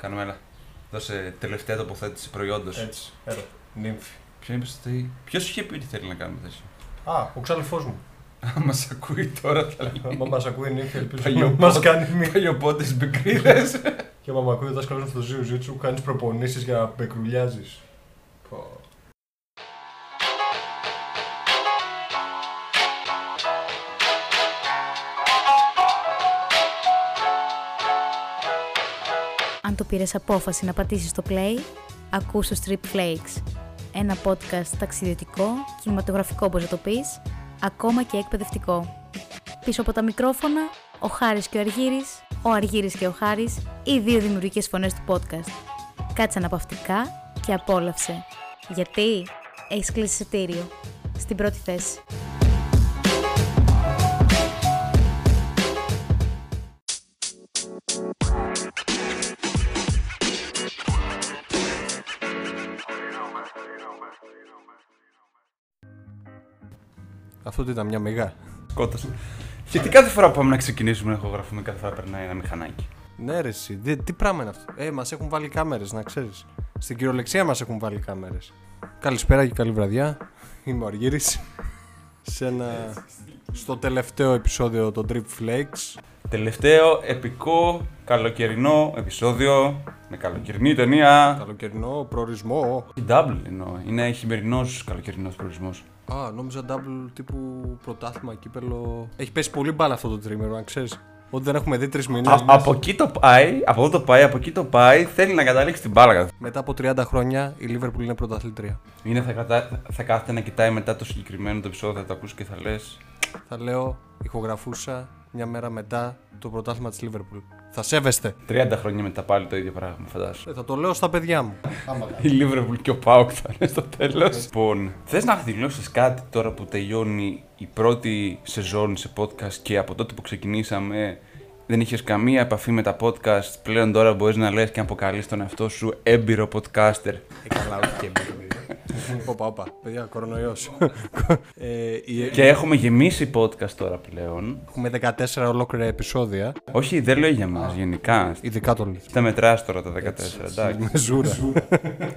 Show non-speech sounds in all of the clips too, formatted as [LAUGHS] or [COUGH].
Κάνουμε έλα. Δώσε τελευταία τοποθέτηση προϊόντος. Έτσι, έλα. Νύμφη. Ποιος είπες ότι. Ποιος είχε πει ότι θέλει να κάνουμε τέτοιο; Α, ο ξαλφός μου. Αν μας ακούει τώρα θα λέει. Άμα μας ακούει η νύμφη, ελπίζω Παλιό να μας πόδι. κάνει μία. Παλιοπότε μπικρίδες. Και άμα με ακούει ο δάσκαλος μου στο Ζιου Ζίτσου, κάνεις προπονήσεις για να μπεκρουλιάζεις. Το πήρες απόφαση να πατήσεις το play, ακούς το Strip Flakes. Ένα podcast ταξιδιωτικό, κινηματογραφικό όπως να το πεις, ακόμα και εκπαιδευτικό. Πίσω από τα μικρόφωνα, ο Χάρης και ο Αργύρης, ο Αργύρης και ο Χάρης, οι δύο δημιουργικές φωνές του podcast. Κάτσε αναπαυτικά και απόλαυσε. Γιατί; Έχεις κλείσει εισιτήριο. Στην πρώτη θέση. Αυτό τι ήταν μια μηγά. Σκότωσε. Γιατί κάθε φορά που πάμε να ξεκινήσουμε να ηχογραφούμε, κάθε φορά περνάει ένα μηχανάκι. Ναι, ρε, εσύ. Τι, τι πράγμα είναι αυτό. Ε, μας έχουν βάλει κάμερες, να ξέρεις. Στην κυριολεξία μας έχουν βάλει κάμερες. Καλησπέρα και καλή βραδιά. Είμαι ο Αργύρης. Σε ένα. στο τελευταίο επεισόδιο των Trip Flakes. Τελευταίο επικό καλοκαιρινό επεισόδιο με καλοκαιρινή ταινία. Καλοκαιρινό προορισμό. Η double εννοώ. Είναι χειμερινός καλοκαιρινός προορισμός. Α, νόμιζα double τύπου πρωτάθλημα, κύπελο. Έχει πέσει πολύ μπάλα αυτό το τρίμερο, αν ξέρεις. Ότι δεν έχουμε δει τρεις μήνες. Από εκεί το πάει, από εδώ το πάει, από εκεί το πάει. Θέλει να καταλήξει την μπάλα. Μετά από 30 χρόνια η Liverpool είναι πρωταθλήτρια. Είναι θα, κατα... θα κάθεται να κοιτάει μετά το συγκεκριμένο το επεισόδιο, θα το ακούσει και θα λες. Θα λέω, ηχογραφούσα μια μέρα μετά το πρωτάθλημα της Liverpool. Θα σέβεστε. 30 χρόνια μετά πάλι το ίδιο πράγμα, φαντάσου. Ε, θα το λέω στα παιδιά μου. Η Liverpool και ο Πάουκ θα είναι στο τέλος. Λοιπόν, θες να δηλώσεις κάτι τώρα που τελειώνει η πρώτη σεζόν σε podcast και από τότε που ξεκινήσαμε δεν είχες καμία επαφή με τα podcast. Πλέον τώρα μπορείς να λες και να αποκαλείς τον εαυτό σου έμπειρο podcaster. Ε, καλά, όχι και Όπα, όπα. Παιδιά, κορονοϊός. ε, η- Και έχουμε γεμίσει podcast τώρα πλέον. Έχουμε 14 ολόκληρα επεισόδια. Όχι, δεν λέω για μας, γενικά. Ειδικά το λέω. Τα μετράς τώρα τα 14, εντάξει. Με ζούρα.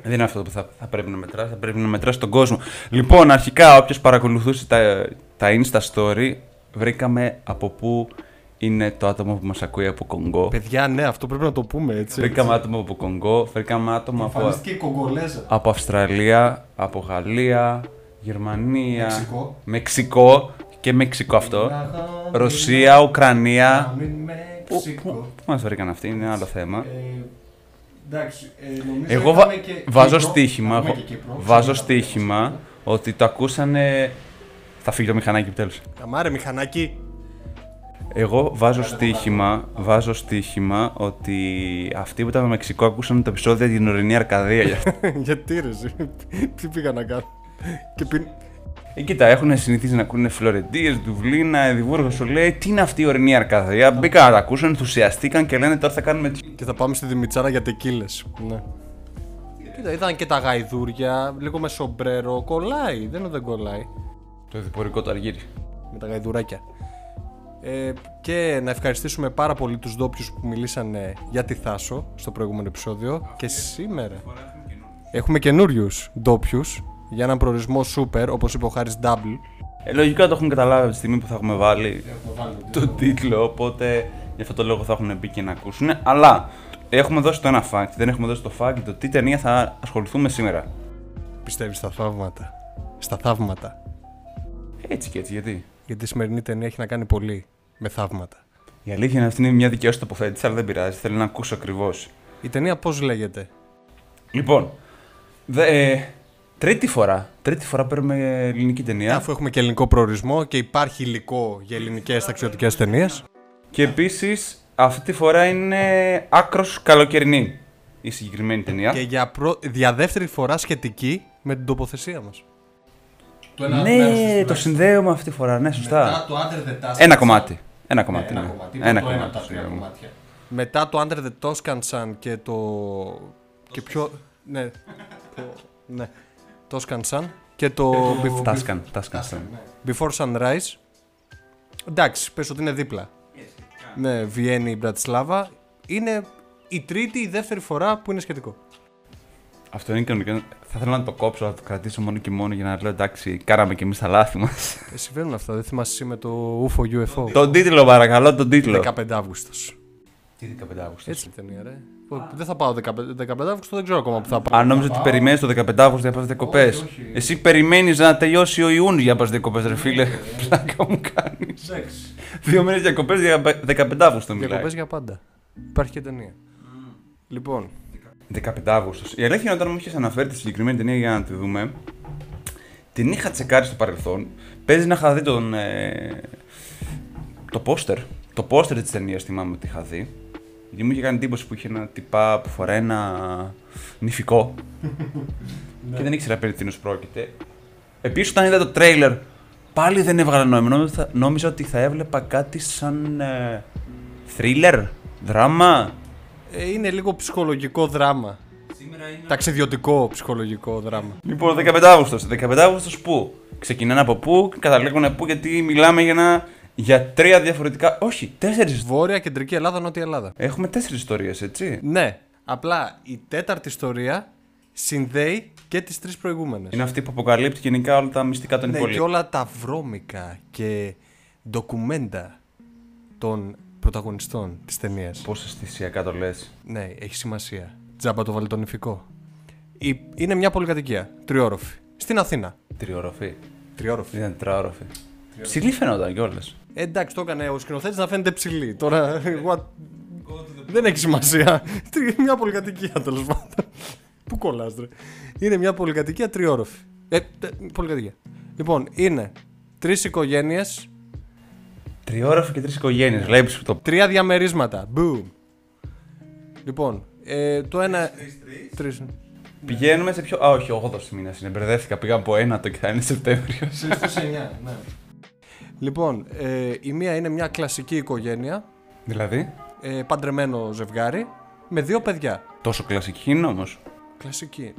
Δεν είναι αυτό που θα, θα πρέπει να μετράς, θα πρέπει να μετράς τον κόσμο. Λοιπόν, αρχικά όποιος παρακολουθούσε τα, τα Insta Story, βρήκαμε από πού είναι το άτομο που μας ακούει από Κονγκό. Παιδιά, ναι, αυτό πρέπει να το πούμε έτσι. Βρήκαμε άτομο από Κονγκό, βρήκαμε άτομο από, η Κογκολέζα. από Αυστραλία, από Γαλλία, Γερμανία, Μεξικό. Μεξικό και Μεξικό αυτό, Ρωσία, Ουκρανία. Πού, πού, πού μας βρήκαν αυτοί, είναι άλλο θέμα. Ε, Εντάξει, νομίζω Εγώ βα- βάζω στοίχημα, εγώ- βάζω στοίχημα ότι το ακούσανε. Θα φύγει το μηχανάκι επιτέλου. Αμάρε, μηχανάκι. Εγώ βάζω στοίχημα, βάζω στοίχημα ότι αυτοί που ήταν στο Μεξικό ακούσαν το επεισόδιο για την ορεινή Αρκαδία. γι' [LAUGHS] αυτό. Γιατί ρε, εσύ, τι πήγα να κάνω. Και πιν... ε, κοίτα, έχουν συνηθίσει να ακούνε Φλωρεντίες, Δουβλίνα, Εδιμβούργο, σου λέει τι είναι αυτή η ορεινή Αρκαδία; Μπήκαν να τα ακούσαν, ενθουσιαστήκαν και λένε τώρα θα κάνουμε. τσι». Και θα πάμε στη Δημητσάρα για τεκίλες. Ναι. Κοίτα, είδαν και τα γαϊδούρια, λίγο με σομπρέρο. Κολλάει, δεν είναι δεν κολλάει. Το διπορικό του Αργύρι. με τα γαϊδουράκια. Ε, και να ευχαριστήσουμε πάρα πολύ τους ντόπιους που μιλήσανε για τη Θάσο στο προηγούμενο επεισόδιο. Και σήμερα έχουμε καινούριους ντόπιους για έναν προορισμό super, όπως είπε ο Χάρης Double. Ε, λογικά το έχουν καταλάβει από τη στιγμή που θα έχουμε βάλει τον τίτλο, οπότε γι' αυτό το λόγο θα έχουν μπει και να ακούσουν. Αλλά έχουμε δώσει το ένα fact, δεν έχουμε δώσει το fact το τι ταινία θα ασχοληθούμε σήμερα. Πιστεύεις στα θαύματα. Στα θαύματα. Έτσι και έτσι, γιατί; Γιατί η σημερινή ταινία έχει να κάνει πολύ με θαύματα. Η αλήθεια είναι αυτή είναι μια δικαιώση τοποθέτηση, αλλά δεν πειράζει, θέλω να ακούσω ακριβώς. Η ταινία πώς λέγεται; Λοιπόν, δε, ε, τρίτη φορά. Τρίτη φορά παίρνουμε ελληνική ταινία. Αφού έχουμε και ελληνικό προορισμό και υπάρχει υλικό για ελληνικές ταξιδιωτικές ταινίες. Και επίσης αυτή τη φορά είναι άκρος καλοκαιρινή η συγκεκριμένη ταινία. Και για, προ... για δεύτερη φορά σχετική με την τοποθεσία μας. Το Ναι, το συνδέουμε αυτή τη φορά, ναι, σωστά. το Under the Tuscan Ένα κομμάτι. Ένα κομμάτι. ένα ναι. κομμάτι. Ένα το ένα κομμάτι. από τα τρία συνδέουμε. κομμάτια. Μετά το Under the Toscan Sun και το. και πιο. Ναι. το... ναι. Toscan Sun και το. Before, Τάσκαν, τάσκαν. Before Sunrise. Εντάξει, πες ότι είναι δίπλα. Ναι, Βιέννη, Μπρατισλάβα. Είναι η τρίτη ή η δεύτερη φορά που είναι σχετικό. Αυτό είναι κανονικό. Θα ήθελα να το κόψω, να το κρατήσω μόνο και μόνο για να λέω εντάξει, κάναμε και εμείς τα λάθη μας. Ε, συμβαίνουν αυτά, δεν θυμάσαι εσύ με το UFO UFO. τον τίτλο, παρακαλώ, τον τίτλο. 15 Αύγουστος. Τι 15 Αύγουστος; Έτσι είναι η ταινία, ρε. Δεν θα πάω 15, 15 Αύγουστο, δεν ξέρω ακόμα που θα πάω. Αν νόμιζα ότι περιμένεις το 15 Αύγουστο για να πας διακοπές. Όχι, όχι. Εσύ περιμένεις να τελειώσει ο Ιούνιος για να πας διακοπές, ρε φίλε. Πλάκα μου κάνεις. Δύο μήνες διακοπές για 15 Αύγουστο μιλάει. Διακοπές για πάντα. Υπάρχει και ταινία. Λοιπόν, 15 Αύγουστο. Η αλήθεια είναι όταν μου είχες αναφέρει τη συγκεκριμένη ταινία για να τη δούμε, την είχα τσεκάρει στο παρελθόν. Παίζει να είχα δει τον. Ε, το πόστερ. Το πόστερ της ταινίας θυμάμαι ότι είχα δει. Γιατί μου είχε κάνει εντύπωση που είχε ένα τυπά που φοράει ένα νηφικό. [LAUGHS] και δεν ήξερα περί τίνος πρόκειται. Επίσης, όταν είδα το τρέιλερ, πάλι δεν έβγαλα νόημα. Νόμιζα, θα- νόμιζα ότι θα έβλεπα κάτι σαν. Ε, thriller, δράμα. Ε, είναι λίγο ψυχολογικό δράμα. Ταξιδιωτικό ψυχολογικό δράμα. Λοιπόν, 15 Αύγουστος. 15 Αύγουστος πού; Ξεκινάνε από πού, καταλήγουν πού, γιατί μιλάμε για, ένα, για τρία διαφορετικά. Όχι, τέσσερις. Βόρεια, κεντρική Ελλάδα, νότια Ελλάδα. Έχουμε τέσσερις ιστορίες, έτσι. Ναι, απλά η τέταρτη ιστορία συνδέει και τις τρεις προηγούμενες. Είναι αυτή που αποκαλύπτει γενικά όλα τα μυστικά των Ναι, υπολείπων. και όλα τα βρώμικα και ντοκουμέντα των πρωταγωνιστών της ταινίας. Πόσο αισθησιακά το λες; Ναι, έχει σημασία. Τζάμπα το βαλτονιφικό. Η- Είναι μια πολυκατοικία, τριόροφη. Στην Αθήνα. Τριόροφη. Τριόροφη. Δεν ήταν τετράωροφη. Ψηλή φαινόταν κιόλας. Ε, εντάξει, το έκανε ο σκηνοθέτης να φαίνεται ψηλή. Τώρα. what- Δεν έχει σημασία. Τρι- μια πολυκατοικία τέλος πάντων. Πού κολλάς, ρε. Είναι μια πολυκατοικία τριόροφη. Ε, τε- πολυκατοικία. Λοιπόν, είναι τρεις οικογένειες, Τριόροφη και τρεις οικογένειες. Βλέπει το. τρία διαμερίσματα. Boom. Λοιπόν, ε, το ένα. Τρεις. Πηγαίνουμε σε πιο. Α, όχι, 8 μήνας είναι. Μπερδεύτηκα. Πήγα από ένα το και θα είναι Σεπτέμβριο. ναι. Λοιπόν, ε, η μία είναι μια κλασική οικογένεια, δηλαδή; ε, παντρεμένο ζευγάρι, με δύο παιδιά. Τόσο κλασική είναι όμως. Κλασική.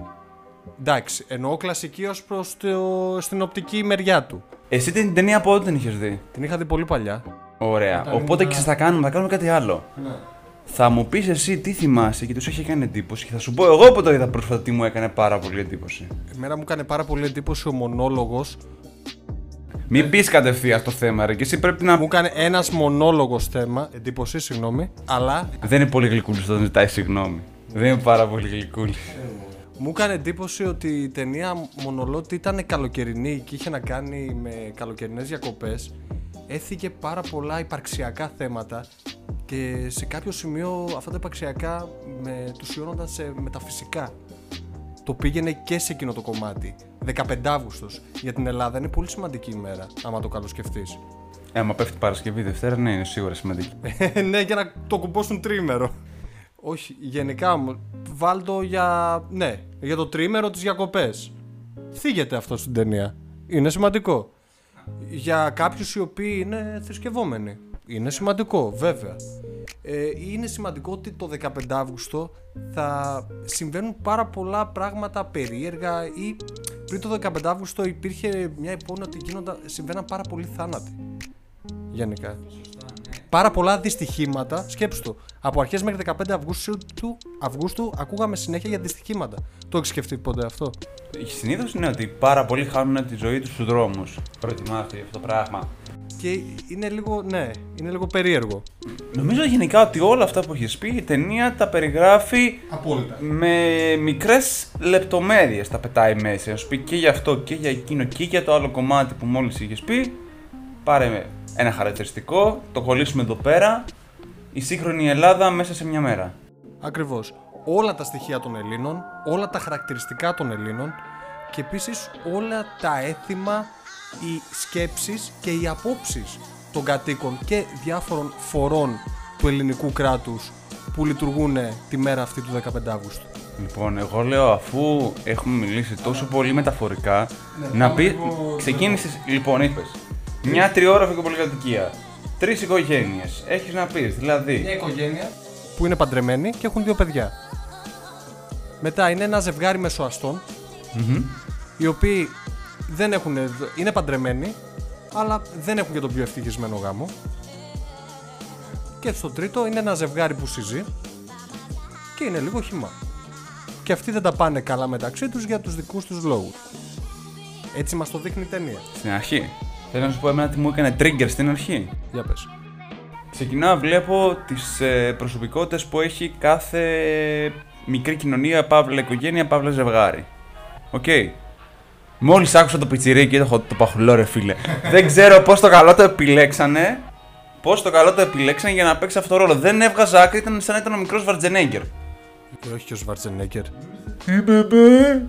Εντάξει, εννοώ κλασική ως προς το, στην οπτική μεριά του. Εσύ την ταινία από όταν την είχες δει; Την είχα δει πολύ παλιά. Ωραία. Οπότε και θα κάνουμε, θα κάνουμε κάτι άλλο. Θα μου πεις εσύ τι θυμάσαι και τους έχει κάνει εντύπωση και θα σου πω εγώ που το είδα πρόσφατα τι μου έκανε πάρα πολύ εντύπωση. Εμένα μου έκανε πάρα πολύ εντύπωση ο μονόλογος. Μην πεις κατευθείαν το θέμα, ρε. Και εσύ πρέπει να. Μου έκανε ένας μονόλογος θέμα, εντύπωση, συγγνώμη, αλλά Δεν είναι πολύ γλυκούλης όταν ζητάει συγγνώμη. Δεν είναι πάρα πολύ γλυκούλης. Μου έκανε εντύπωση ότι η ταινία μονολότι ήταν καλοκαιρινή και είχε να κάνει με καλοκαιρινές διακοπές έθιγε πάρα πολλά υπαρξιακά θέματα και σε κάποιο σημείο αυτά τα υπαρξιακά με τους σε μεταφυσικά. Το πήγαινε και σε εκείνο το κομμάτι. 15 Αύγουστος για την Ελλάδα είναι πολύ σημαντική ημέρα, άμα το καλοσκεφτείς. Ε, άμα πέφτει Παρασκευή Δευτέρα, ναι, είναι σίγουρα σημαντική. ναι, για να το κουμπώσουν τρίμερο. Όχι, γενικά όμω. Βάλτο για. Ναι, για το τρίμερο της διακοπές. Θίγεται αυτό στην ταινία. Είναι σημαντικό. Για κάποιους οι οποίοι είναι θρησκευόμενοι. Είναι σημαντικό, βέβαια. Ε, είναι σημαντικό ότι το 15 Αύγουστο θα συμβαίνουν πάρα πολλά πράγματα περίεργα ή πριν το 15 Αύγουστο υπήρχε μια εικόνα ότι γίνονταν, συμβαίναν πάρα πολλοί θάνατοι. Γενικά. Πάρα πολλά δυστυχήματα. Σκέψου το. Από αρχές μέχρι 15 Αυγούστου, του, Αυγούστου ακούγαμε συνέχεια για δυστυχήματα. Το έχεις σκεφτεί ποτέ αυτό; Συνήθως είναι ότι πάρα πολλοί χάνουν τη ζωή τους στους δρόμους. Προετοιμάστε για αυτό το πράγμα. Και είναι λίγο, ναι, είναι λίγο περίεργο. Νομίζω γενικά ότι όλα αυτά που έχεις πει η ταινία τα περιγράφει Απόλυτα. με μικρές λεπτομέρειες. Τα πετάει μέσα. Να σου πει και για αυτό και για εκείνο και για το άλλο κομμάτι που μόλις είχες πει. Πάρε ένα χαρακτηριστικό, το κολλήσουμε εδώ πέρα. Η σύγχρονη Ελλάδα μέσα σε μια μέρα. Ακριβώς. Όλα τα στοιχεία των Ελλήνων, όλα τα χαρακτηριστικά των Ελλήνων και επίσης όλα τα έθιμα, οι σκέψεις και οι απόψεις των κατοίκων και διάφορων φορών του ελληνικού κράτους που λειτουργούν τη μέρα αυτή του 15 Αύγουστου. Λοιπόν, εγώ λέω αφού έχουμε μιλήσει τόσο πολύ μεταφορικά, να πει. Ξεκίνησε. Λοιπόν, είπες. Μια τριόροφη πολυκατοικία. Τρεις οικογένειες. Έχεις να πεις, δηλαδή. οικογένεια που είναι παντρεμένοι και έχουν δύο παιδιά. Μετά είναι ένα ζευγάρι μεσοαστών, οι οποίοι δεν έχουν, είναι παντρεμένοι, αλλά δεν έχουν και τον πιο ευτυχισμένο γάμο. Και στο τρίτο είναι ένα ζευγάρι που συζεί, και είναι λίγο χυμά. Και αυτοί δεν τα πάνε καλά μεταξύ τους για τους δικούς τους λόγους. Έτσι μας το δείχνει η ταινία. Στην αρχή. Θέλω να σου πω εμένα τι μου έκανε trigger στην αρχή. Για πες. Ξεκινάω, βλέπω τις ε, προσωπικότητες που έχει κάθε μικρή κοινωνία, παύλα οικογένεια, παύλα ζευγάρι. Οκ. Μόλις άκουσα το πιτσιρίκι, το, το παχουλό ρε φίλε. Δεν ξέρω πώς το καλό το επιλέξανε. Πώς το καλό το επιλέξανε για να παίξει αυτό το ρόλο. Δεν έβγαζα άκρη, ήταν σαν να ήταν ο μικρός Σβαρτζενέγκερ. Και όχι και ο Σβαρτζενέγκερ. Ε,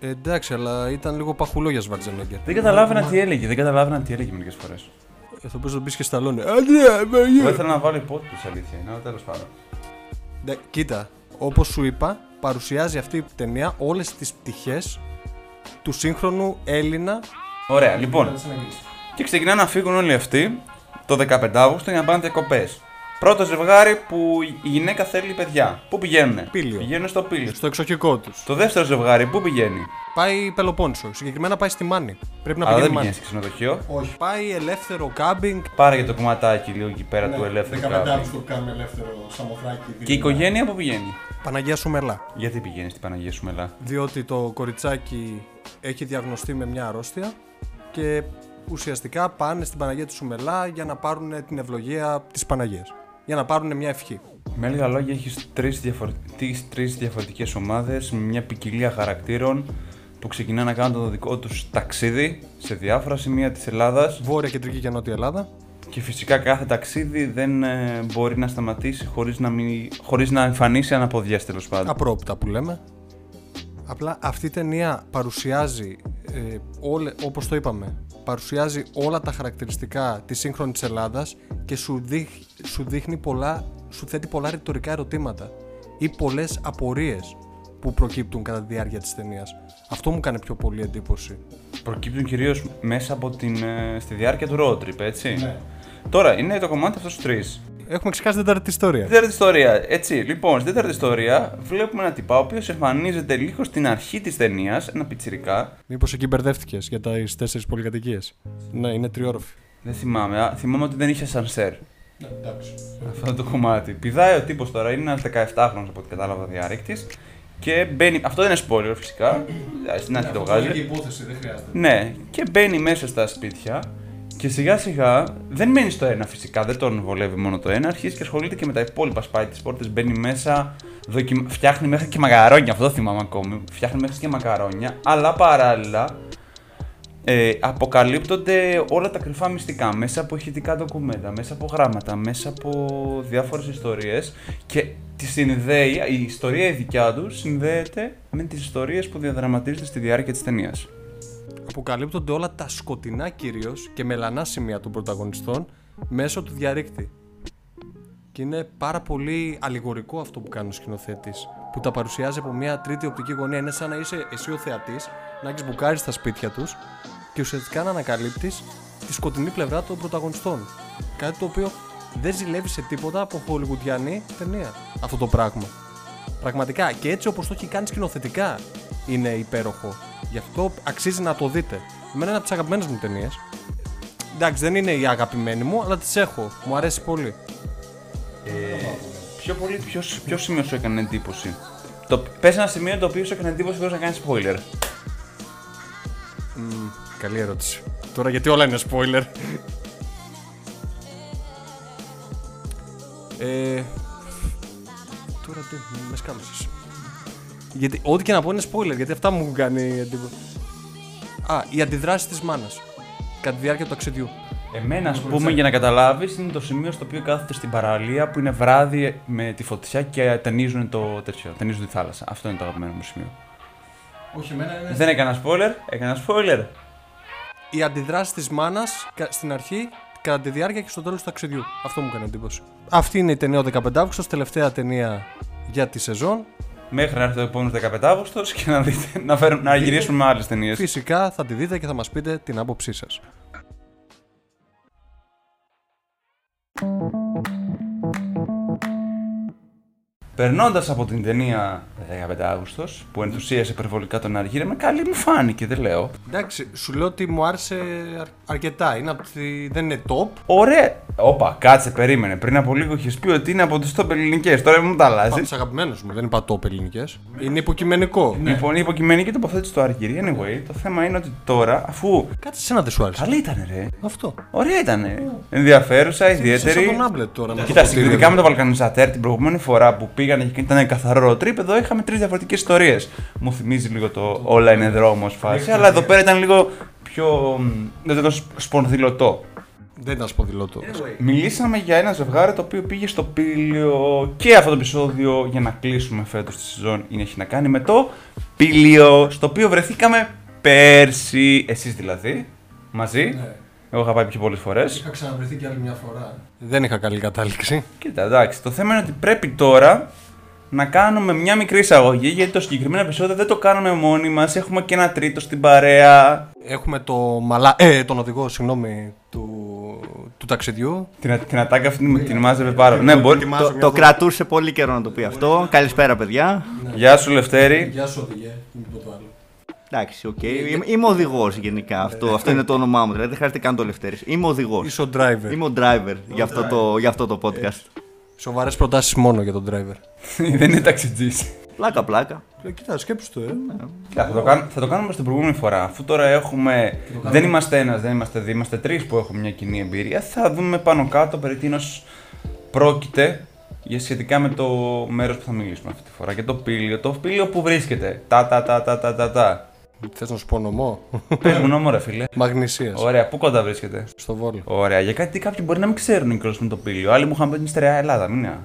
Ε, εντάξει, αλλά ήταν λίγο παχουλό για Σβαρτζενέγκερ. Δεν καταλάβαινα τι έλεγε, δεν καταλάβαινα τι έλεγε μερικές φορές. Ε, θα μπορείς να μπεις και σταλώνει. Εγώ ήθελα να βάλω υπότιτλους αλήθεια είναι, αλλά τέλος πάντων. Ναι, κοίτα, όπως σου είπα, παρουσιάζει αυτή η ταινία όλες τις πτυχές του σύγχρονου Έλληνα. Ωραία, λοιπόν. Και ξεκινάνε να φύγουν όλοι αυτοί το 15 Αύγουστο για να πάνε διακοπές. Πρώτο ζευγάρι που η γυναίκα θέλει παιδιά. Πού πηγαίνουν, Πήλιο. Πηγαίνουν στο πύλιο. Στο εξοχικό τους. Το δεύτερο ζευγάρι πού πηγαίνει; Πάει Πελοπόννησο. Συγκεκριμένα πάει στη Μάνη. Πρέπει να Αλλά δεν πηγαίνει πηγαίνει Μάνη. σε ξενοδοχείο; Όχι. Πάει ελεύθερο κάμπινγκ. Πάρε για το κομματάκι λίγο εκεί πέρα Ναι, του ελεύθερου κάμπινγκ. κάνουμε ελεύθερο σαμοθράκι. Και η οικογένεια που πηγαίνει; Παναγία Σουμελά. Γιατί πηγαίνει στην Παναγία σου Μελά. Διότι το κοριτσάκι έχει διαγνωστεί με μια αρρώστια και ουσιαστικά πάνε στην Παναγία του Σουμελά για να πάρουν την ευλογία της Παναγίας. Για να πάρουν μια ευχή. Με λίγα λόγια, έχεις τρεις διαφορε... τις τρεις διαφορετικές ομάδες με μια ποικιλία χαρακτήρων που ξεκινάνε να κάνουν το δικό τους ταξίδι σε διάφορα σημεία της Ελλάδας. Βόρεια, Κεντρική και Νότια Ελλάδα. Και φυσικά κάθε ταξίδι δεν ε, μπορεί να σταματήσει χωρίς να, μην, χωρίς να εμφανίσει αναποδιές τέλος πάντων. Απρόπτα που λέμε. Απλά αυτή η ταινία παρουσιάζει, ε, όλε, όπως το είπαμε, παρουσιάζει όλα τα χαρακτηριστικά της σύγχρονης Ελλάδας και σου, δείχ- σου δείχνει πολλά, σου θέτει πολλά ρητορικά ερωτήματα ή πολλές απορίες που προκύπτουν κατά τη διάρκεια της ταινίας. Αυτό μου έκανε πιο πολύ εντύπωση. Προκύπτουν κυρίως μέσα από την, ε, στη διάρκεια του road trip, έτσι; Τώρα, είναι το κομμάτι αυτός τους τρεις. Έχουμε ξεχάσει την τέταρτη ιστορία. Τέταρτη ιστορία. Έτσι, λοιπόν, στην τέταρτη ιστορία βλέπουμε ένα τυπά ο οποίος εμφανίζεται λίγο στην αρχή της ταινίας, ένα πιτσιρικά. Μήπως εκεί μπερδεύτηκες για τις τέσσερις πολυκατοικίες; Ναι, είναι τριόροφη. Δεν θυμάμαι. Α, θυμάμαι ότι δεν είχε σανσέρ. Ναι, εντάξει. Αυτό το κομμάτι. Πηδάει ο τύπος τώρα, είναι ένας 17χρονο από ό,τι κατάλαβα διάρρηκτη. Και μπαίνει. Αυτό δεν είναι spoiler φυσικά. Ε, Στην αρχή το βγάζει. υπόθεση, δεν χρειάζεται. Ναι, και μπαίνει μέσα στα σπίτια και σιγά σιγά δεν μένεις στο ένα φυσικά, δεν τον βολεύει μόνο το ένα. Αρχίζει και ασχολείται και με τα υπόλοιπα. Σπάει τις πόρτες, μπαίνει μέσα, δοκιμα... φτιάχνει μέχρι και μακαρόνια. Αυτό θυμάμαι ακόμη. Φτιάχνει μέχρι και μακαρόνια, αλλά παράλληλα ε, αποκαλύπτονται όλα τα κρυφά μυστικά μέσα από ηχητικά ντοκουμέντα, μέσα από γράμματα, μέσα από διάφορες ιστορίες και τη συνδέει, η ιστορία η δικιά του συνδέεται με τις ιστορίες που διαδραματίζονται στη διάρκεια της ταινίας. Αποκαλύπτονται όλα τα σκοτεινά κυρίως και μελανά σημεία των πρωταγωνιστών μέσω του διαρρήκτη. Και είναι πάρα πολύ αλληγορικό αυτό που κάνει ο σκηνοθέτης. Που τα παρουσιάζει από μια τρίτη οπτική γωνία. Είναι σαν να είσαι εσύ ο θεατής, να έχεις μπουκάρει στα σπίτια τους και ουσιαστικά να ανακαλύπτεις τη σκοτεινή πλευρά των πρωταγωνιστών. Κάτι το οποίο δεν ζηλεύει σε τίποτα από χολιγουντιανή ταινία αυτό το πράγμα. Πραγματικά και έτσι όπως το έχει κάνει σκηνοθετικά είναι υπέροχο. Γι' αυτό αξίζει να το δείτε. Εμένα είναι από τις αγαπημένες μου ταινίες. Εντάξει, δεν είναι η αγαπημένη μου, αλλά τις έχω. Μου αρέσει πολύ. Ε, πιο πολύ, ποιος, ποιος σημείο σου έκανε εντύπωση; Το, πες ένα σημείο το οποίο σου έκανε εντύπωση χωρίς να κάνεις spoiler. Μμμ, καλή ερώτηση. Τώρα γιατί όλα είναι spoiler. ε, τώρα τι, μες σκάλωσες. Γιατί ό,τι και να πω είναι spoiler, γιατί αυτά μου έχουν κάνει εντύπωση. Α, η αντιδράση της μάνας. Κατά τη διάρκεια του ταξιδιού. Εμένα, ας πούμε, για να καταλάβεις, είναι το σημείο στο οποίο κάθεται στην παραλία που είναι βράδυ με τη φωτιά και ταινίζουν το τέτοιο. Ταινίζουν τη θάλασσα. Αυτό είναι το αγαπημένο μου σημείο. Όχι, εμένα είναι. Δεν έκανα spoiler, έκανα spoiler. Η αντιδράση της μάνας κα- στην αρχή, κατά τη διάρκεια και στο τέλος του ταξιδιού. Αυτό μου έκανε εντύπωση. Αυτή είναι η ταινία ο 15 Αύγουστος, τελευταία ταινία για τη σεζόν. Μέχρι να έρθει το επόμενος 15 Αύγουστο και να, δείτε, να, φέρουν, να γυρίσουμε με άλλες ταινίες. Φυσικά θα τη δείτε και θα μας πείτε την άποψή σας. Περνώντας από την ταινία 15 Αύγουστος, που ενθουσίασε υπερβολικά τον Αργύρα, με καλή μου φάνηκε, δεν λέω. Εντάξει, σου λέω ότι μου άρεσε αρ- αρκετά. Είναι από τη... Δεν είναι top. Ωραία. Όπα, κάτσε, περίμενε. Πριν από λίγο είχες πει ότι είναι από τις top ελληνικές. Τώρα μου τα αλλάζει. Πάμε στους αγαπημένους μου, δεν είπα top ελληνικές. Είναι υποκειμενικό. Λοιπόν, η υποκειμενική τοποθέτηση του Αργύρι. Anyway, το θέμα είναι ότι τώρα, αφού. Κάτι σένα δεν σου άρεσε. Καλή ήταν, ρε. Αυτό. Ωραία ήταν. Ενδιαφέρουσα, Σαν ιδιαίτερη. τον Άμπλετ τώρα. με το Κοίτα, ποτήρι συγκριτικά με εδώ. το Βαλκανιζατέρ την προηγούμενη φορά που πήγανε και ήταν καθαρό road trip, εδώ είχαμε τρεις διαφορετικές ιστορίες. Μου θυμίζει λίγο το όλα είναι δρόμος φάση, αλλά εδώ πέρα ήταν λίγο πιο. μ, δεν ήταν τόσο σπονδυλωτό. Δεν ήταν σπονδυλότο. Μιλήσαμε για ένα ζευγάρι το οποίο πήγε στο Πήλιο και αυτό το επεισόδιο για να κλείσουμε φέτος τη σεζόν είναι έχει να κάνει με το Πήλιο στο οποίο βρεθήκαμε πέρσι, εσείς δηλαδή, μαζί. Εγώ είχα πάει πιο πολλές φορές. Είχα ξαναβρεθεί και άλλη μια φορά. Δεν είχα καλή κατάληξη. Κοίτα, εντάξει, το θέμα είναι ότι πρέπει τώρα να κάνουμε μια μικρή εισαγωγή γιατί το συγκεκριμένο επεισόδιο δεν το κάνουμε μόνοι μας, έχουμε και ένα τρίτο στην παρέα. Έχουμε το μαλά... ε, τον οδηγό, συγγνώμη, του, του ταξιδιού. Την, την ατάκα αυτή την, την μάζευε πάρα Ναι, μπορεί. Ετοιμάζω Το, το κρατούσε πολύ καιρό να το πει αυτό. Καλησπέρα, παιδιά. Γεια σου Λευτέρη. Γεια σου οδηγέ, μην πω το άλλο. Εντάξει, οκ. Είμαι, είμαι οδηγός γενικά. Αυτό, αυτό είναι το όνομά μου. Δηλαδή δεν χρειάζεται καν το Λευτέρης. Είμαι οδηγός. Είσαι ο driver. Είμαι ο driver για αυτό, το, για αυτό το podcast. Σοβαρές προτάσεις μόνο για τον driver. [LAUGHS] δεν είναι ταξιτζής. Πλάκα, πλάκα. Λέω, κοίτα, σκέψου το, ε. Κοίτα, θα, το κάνουμε, θα το κάνουμε στην προηγούμενη φορά. Αφού τώρα έχουμε. Δεν είμαστε ένας, δεν είμαστε δύο, είμαστε τρεις που έχουμε μια κοινή εμπειρία. Θα δούμε πάνω κάτω περί τίνος πρόκειται για σχετικά με το μέρος που θα μιλήσουμε αυτή τη φορά. Και το πήλιο. Το πήλιο που βρίσκεται. Τα τα τα τα τα τα. Τα. Θες να σου πω νομό; Πες μου νόμο, ρε φίλε. Μαγνησίας. Ωραία, πού κοντά βρίσκεται; Στο Βόλο. Ωραία, για κάτι κάποιοι μπορεί να μην ξέρουν κιόλα με το πήλιο. Άλλοι μου είχαν πει ότι είναι στερεά Ελλάδα, μην είναι.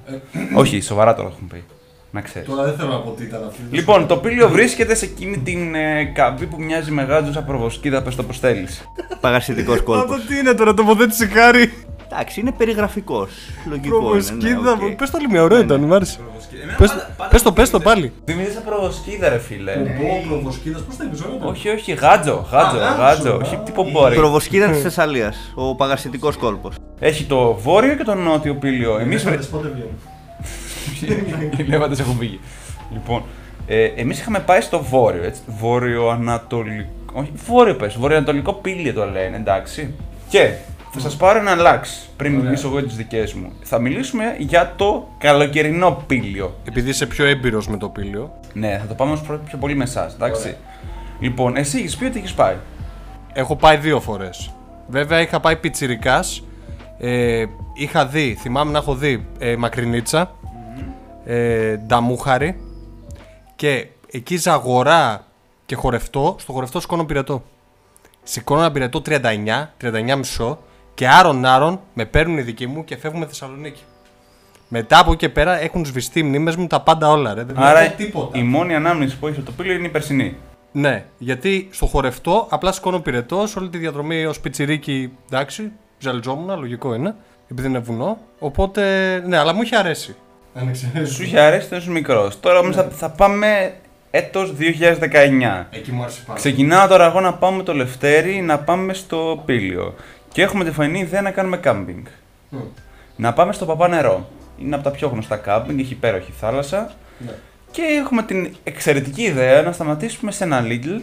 Όχι, σοβαρά τώρα έχουν πει. Να ξέρεις. δεν θέλω να πω τι ήταν αυτή. Λοιπόν, το πήλιο βρίσκεται σε εκείνη την ε, καμπή που μοιάζει με γάτζο προβοσκίδα, πες το πώς θέλεις. Παγασητικός κόλπος. τι είναι τώρα, τοποθέτηση χάρτη. Εντάξει, είναι περιγραφικός. Λογικό είναι. Προβοσκίδα. ναι, οκ. Πες το λίγο μια ωραία ήταν, μ' άρεσε. Πες το- Πες το, πες το πάλι. Θυμίζει προβοσκίδα, ρε φίλε. Προβοσκίδας, πώς θα είπες όλα Όχι, όχι, γάντζο, γάντζο, γάντζο. Όχι τύπο μπόρι. Προβοσκίδα της Θεσσαλίας. Ο Παγασητικός κόλπος. Έχει το βόρειο και το νότιο Πήλιο. Εμείς. πότε βγαίνουν. Οι λέβαντε [LAUGHS] έχουν φύγει. Λοιπόν, ε, εμείς είχαμε πάει στο βόρειο, έτσι. Βόρειο-ανατολικό. Όχι, βόρειο πες. Βόρειο-ανατολικό Πήλιο το λένε, εντάξει. Και θα σας πάρω ένα λάξ πριν μιλήσω εγώ τις δικές μου. Θα μιλήσουμε για το καλοκαιρινό πήλιο. Επειδή είσαι πιο έμπειρος με το πήλιο, Ναι, θα το πάμε όμως πιο, πιο πολύ με εσάς, εντάξει. Λοιπόν, εσύ έχεις πει ότι έχεις πάει. έχω πάει δύο φορές. Βέβαια είχα πάει πιτσιρικάς. Ε, είχα δει, θυμάμαι να έχω δει ε, μακρινίτσα, ε, νταμούχαρη και εκεί ζαγορά και χορευτό, στο χορευτό σηκώνω πυρετό. Σηκώνω ένα πυρετό 39, 39 μισό και άρον άρον με παίρνουν οι δικοί μου και φεύγουμε Θεσσαλονίκη. Μετά από εκεί και πέρα έχουν σβηστεί οι μνήμες μου τα πάντα όλα ρε. Δεν Άρα έχω τίποτα. η μόνη ανάμνηση που έχει το πήλιο είναι η περσινή. Ναι, γιατί στο χορευτό απλά σηκώνω πυρετός σε όλη τη διαδρομή ως πιτσιρίκι. Εντάξει, ζαλιζόμουν, λογικό είναι, επειδή είναι βουνό. Οπότε, ναι, αλλά μου είχε αρέσει. Αν Σου είχε αρέσει όταν ήσουν μικρός. Τώρα όμως θα, θα πάμε έτος 2019. Εκεί μου άρεσε πάρα Ξεκινάω τώρα εγώ να πάμε το Λευτέρι να πάμε στο Πήλιο. Και έχουμε τη φανή ιδέα να κάνουμε κάμπινγκ. Να πάμε στο Παπά Νερό. Είναι από τα πιο γνωστά κάμπινγκ, έχει υπέροχη θάλασσα. Ναι. Και έχουμε την εξαιρετική ιδέα να σταματήσουμε σε ένα Lidl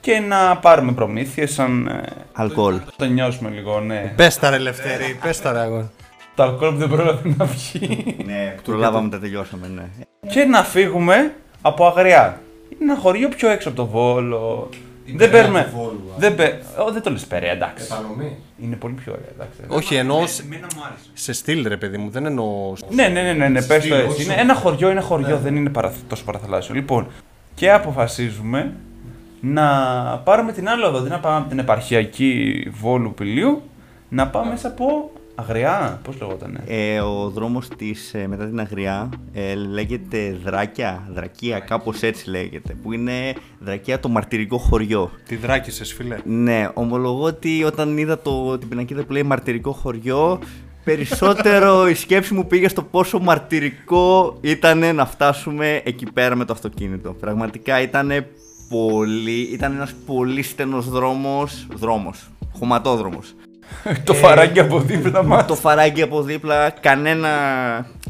και να πάρουμε προμήθειες σαν. ε, Αλκοόλ. το νιώσουμε λίγο, ναι. Πες τα ρε Λευτέρη, πες τα ρε αγόρι. Το αλκοόλ που δεν πρόλαβε να βγει. Ναι, προλάβαμε τα τελειώσαμε, ναι. και να φύγουμε από Αγριά. Είναι ένα χωριό πιο έξω από το Βόλο. δεν Περαία παίρνουμε. Του Βόλου, α. δεν, παι... Ω, δεν το λες Περαία, εντάξει. Επανομή. Είναι πολύ πιο ωραία, εντάξει. Όχι, εννοώ σ- σε στυλ ρε παιδί μου, δεν εννοώ. Ναι, ναι, ναι, ναι, ναι πες το Στήλο, έτσι. όχι Είναι σου. ένα χωριό, είναι χωριό, δεν είναι παρα... τόσο παραθαλάσσιο. Λοιπόν, και αποφασίζουμε να πάρουμε την άλλη οδό, αντί να πάμε από την επαρχιακή Βόλου Πηλίου, να πάμε μέσα από Αγριά, πώς λεγότανε; Ε, ο δρόμος της ε, μετά την Αγριά ε, λέγεται Δράκια, Δρακία, κάπως έτσι λέγεται, που είναι Δρακία το μαρτυρικό χωριό. Τι δράκησες, φίλε. Ναι, ομολογώ ότι όταν είδα το, την πινακίδα που λέει μαρτυρικό χωριό, περισσότερο η σκέψη μου πήγε στο πόσο μαρτυρικό ήταν να φτάσουμε εκεί πέρα με το αυτοκίνητο. Πραγματικά ήταν πολύ, ήταν ένας πολύ στενός δρόμος, δρόμος, χωματόδρομος. [LAUGHS] το φαράκι από δίπλα μας. το φαράγγι από δίπλα, κανένα,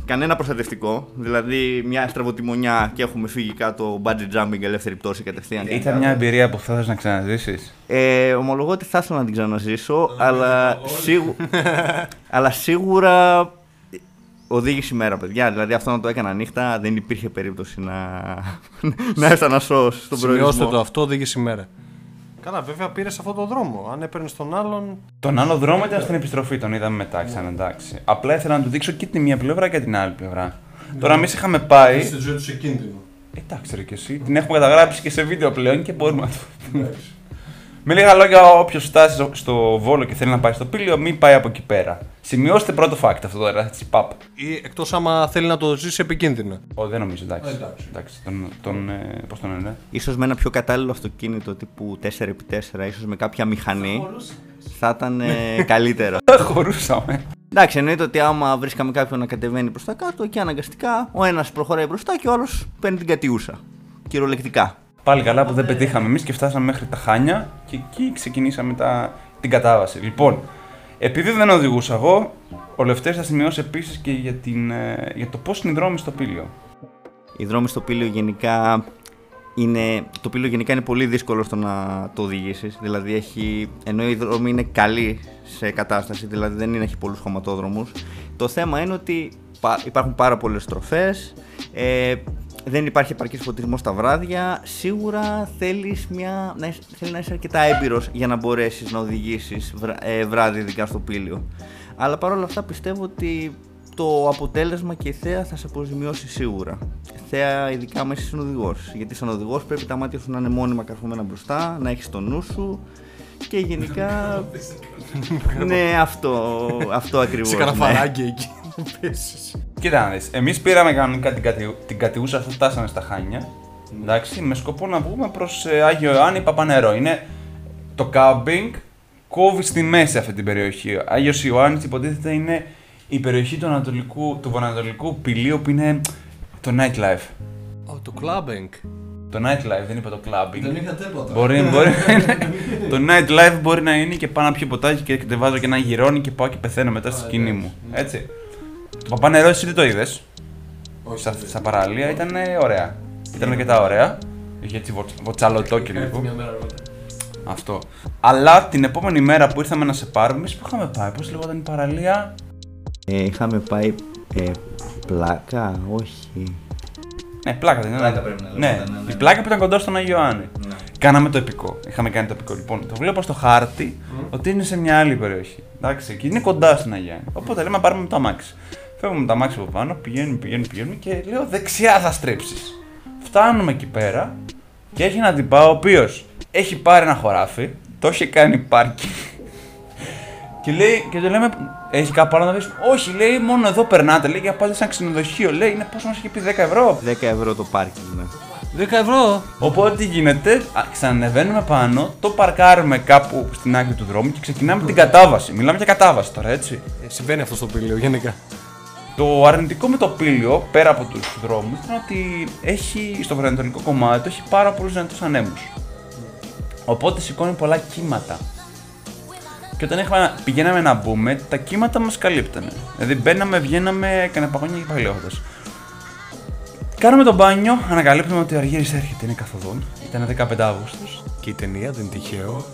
κανένα προστατευτικό. Δηλαδή, μια στραβοτιμονιά και έχουμε φύγει κάτω bungee jumping ελεύθερη πτώση κατευθείαν. Ήταν μια εμπειρία που θα θες να ξαναζήσεις. Ε, ομολογώ ότι θα ήθελα να την ξαναζήσω, αλλά, σίγου... [LAUGHS] αλλά σίγουρα οδήγησε η μέρα, παιδιά. Δηλαδή αυτό να το έκανα νύχτα δεν υπήρχε περίπτωση να, [LAUGHS] να έφτανα σω στον προορισμό. Σημειώστε το αυτό, οδήγησε ημέρα. Καλά, βέβαια πήρες αυτόν τον δρόμο. Αν έπαιρνες τον άλλον. Τον άλλο δρόμο ήταν στην επιστροφή, τον είδαμε μετά, ξανά εντάξει. Απλά ήθελα να του δείξω και τη μία πλευρά και την άλλη πλευρά. Τώρα εμείς είχαμε πάει. Στη ζωή του σε κίνδυνο. Εντάξει, ρε και εσύ. Την έχουμε καταγράψει και σε βίντεο πλέον και μπορούμε να το πούμε. Με λίγα λόγια, όποιος φτάσει στο- στο βόλο και θέλει να πάει στο πύλιο, μην πάει από εκεί πέρα. Σημειώστε πρώτο fact αυτό τώρα, έτσι, παπ. Ή εκτός άμα θέλει να το ζήσει επικίνδυνο. Ω, δεν νομίζω, εντάξει. Ε, εντάξει. εντάξει τον, τον, ε, πώς τον λένε; Ίσως με ένα πιο κατάλληλο αυτοκίνητο τύπου 4x4, ίσως με κάποια μηχανή, θα ήταν ε, καλύτερο. [LAUGHS] Θα χωρούσαμε. Εντάξει, εννοείται ότι άμα βρίσκαμε κάποιον να κατεβαίνει προς τα κάτω και αναγκαστικά ο ένας προχωράει μπροστά και ο άλλος παίρνει την κατιούσα. Κυριολεκτικά. Πάλι καλά που δεν πετύχαμε εμείς και φτάσαμε μέχρι τα Χάνια και εκεί ξεκινήσαμε τα, την κατάβαση. Λοιπόν, επειδή δεν οδηγούσα εγώ, ο Λευτέρης θα σημειώσει επίσης και για, την, ε, για το πώς είναι οι δρόμοι στο πύλιο. Οι δρόμοι στο πύλιο γενικά είναι, το πύλιο γενικά είναι πολύ δύσκολο στο να το οδηγήσεις. Δηλαδή έχει, ενώ οι δρόμοι είναι καλοί σε κατάσταση, δηλαδή δεν είναι, έχει πολλούς χωματόδρομους. Το θέμα είναι ότι πα- υπάρχουν πάρα πολλές στροφές, ε, δεν υπάρχει επαρκής φωτισμός τα βράδια. Σίγουρα θέλεις μια, να, είσαι- θέλει να είσαι αρκετά έμπειρος για να μπορέσεις να οδηγήσεις βρα- ε, βράδυ ειδικά στο πύλιο. Αλλά παρόλα αυτά πιστεύω ότι το αποτέλεσμα και η θέα θα σε αποζημιώσει σίγουρα. Θέα ειδικά άμα είσαι οδηγός. Γιατί σαν οδηγός πρέπει τα μάτια σου να είναι μόνιμα καρφωμένα μπροστά, να έχεις το νου σου και γενικά. [LAUGHS] ναι, αυτό, αυτό ακριβώς. Σε καραφαράκι εκεί. Πέσεις. Κοίτα να δεις, εμείς πήραμε κανονικά την, κατη, την κατιούσα αφού φτάσαμε στα Χάνια. Εντάξει, με σκοπό να βγούμε προς ε, Άγιο Ιωάννη Παπανερό. Είναι το κάμπινγκ κόβει στη μέση αυτή την περιοχή. Άγιος Ιωάννης υποτίθεται είναι η περιοχή του, ανατολικού, του βορειοανατολικού πηλίου που είναι το nightlife. το clubbing. Το nightlife δεν είπα το clubbing. είχα τίποτα. Μπορεί, [LAUGHS] μπορεί να είναι. το nightlife μπορεί να είναι και πάω να πιω ποτάκι και κατεβάζω και ένα γυρόνι και πάω και πεθαίνω μετά στη σκηνή μου. Έτσι. Το παπανερό εσύ δεν το είδε. Στα, στα παραλία ήταν ε, ωραία. Ήταν αρκετά ωραία. Είχε έτσι βοτ- βοτσαλωτό και λίγο. Αυτό. Αλλά την επόμενη μέρα που ήρθαμε να σε πάρουμε, εμεί που είχαμε πάει, πώς λεγόταν η παραλία; Ε, είχαμε πάει. Ε, πλάκα, όχι. Ναι, πλάκα δεν ήταν. Πλάκα πρέπει να ναι, λεγόταν, ναι, ναι, η ναι. πλάκα που ήταν κοντά στον Άγιο Ιωάννη. Κάναμε το επικό. Είχαμε κάνει το επικό. Λοιπόν, το βλέπω στο χάρτη ότι είναι σε μια άλλη περιοχή. Εντάξει, και είναι κοντά στον Άγιο Ιωάννη. Οπότε λέμε να πάρουμε το αμάξι. Φεύγουμε με το αμάξι από πάνω, πηγαίνουμε, πηγαίνουμε, πηγαίνουμε και λέω δεξιά θα στρέψει. Φτάνουμε εκεί πέρα και έχει έναν τυπά ο οποίος έχει πάρει ένα χωράφι, το έχει κάνει πάρκι. Και λέει, και του λέμε, έχει κάπου άλλο να δεις. Όχι, λέει, μόνο εδώ περνάτε. Λέει, για πάτε σε ένα ξενοδοχείο. Λέει, είναι πόσο μας είχε πει 10 ευρώ. 10 ευρώ το πάρκινγκ, ναι. 10 ευρώ. Οπότε τι γίνεται, α, ξανανεβαίνουμε πάνω, το παρκάρουμε κάπου στην άκρη του δρόμου και ξεκινάμε την κατάβαση. Μιλάμε για κατάβαση τώρα, έτσι. Ε, συμβαίνει αυτό στο πύλιο γενικά. Το αρνητικό με το πύλιο, πέρα από τους δρόμους, είναι ότι έχει στο βορειοανατολικό κομμάτι έχει πάρα πολλούς δυνατούς ανέμους. Οπότε σηκώνει πολλά κύματα. Και όταν είχαμε, πηγαίναμε να μπούμε, τα κύματα μας καλύπτανε. Δηλαδή μπαίναμε, βγαίναμε, έκανε παγόνια και παλαιόχοντα. Κάναμε το μπάνιο, ανακαλύπτουμε ότι ο Αργύρης έρχεται, είναι καθοδόν. Ήταν 15 Αύγουστος. Και η ταινία δεν είναι τυχαίο.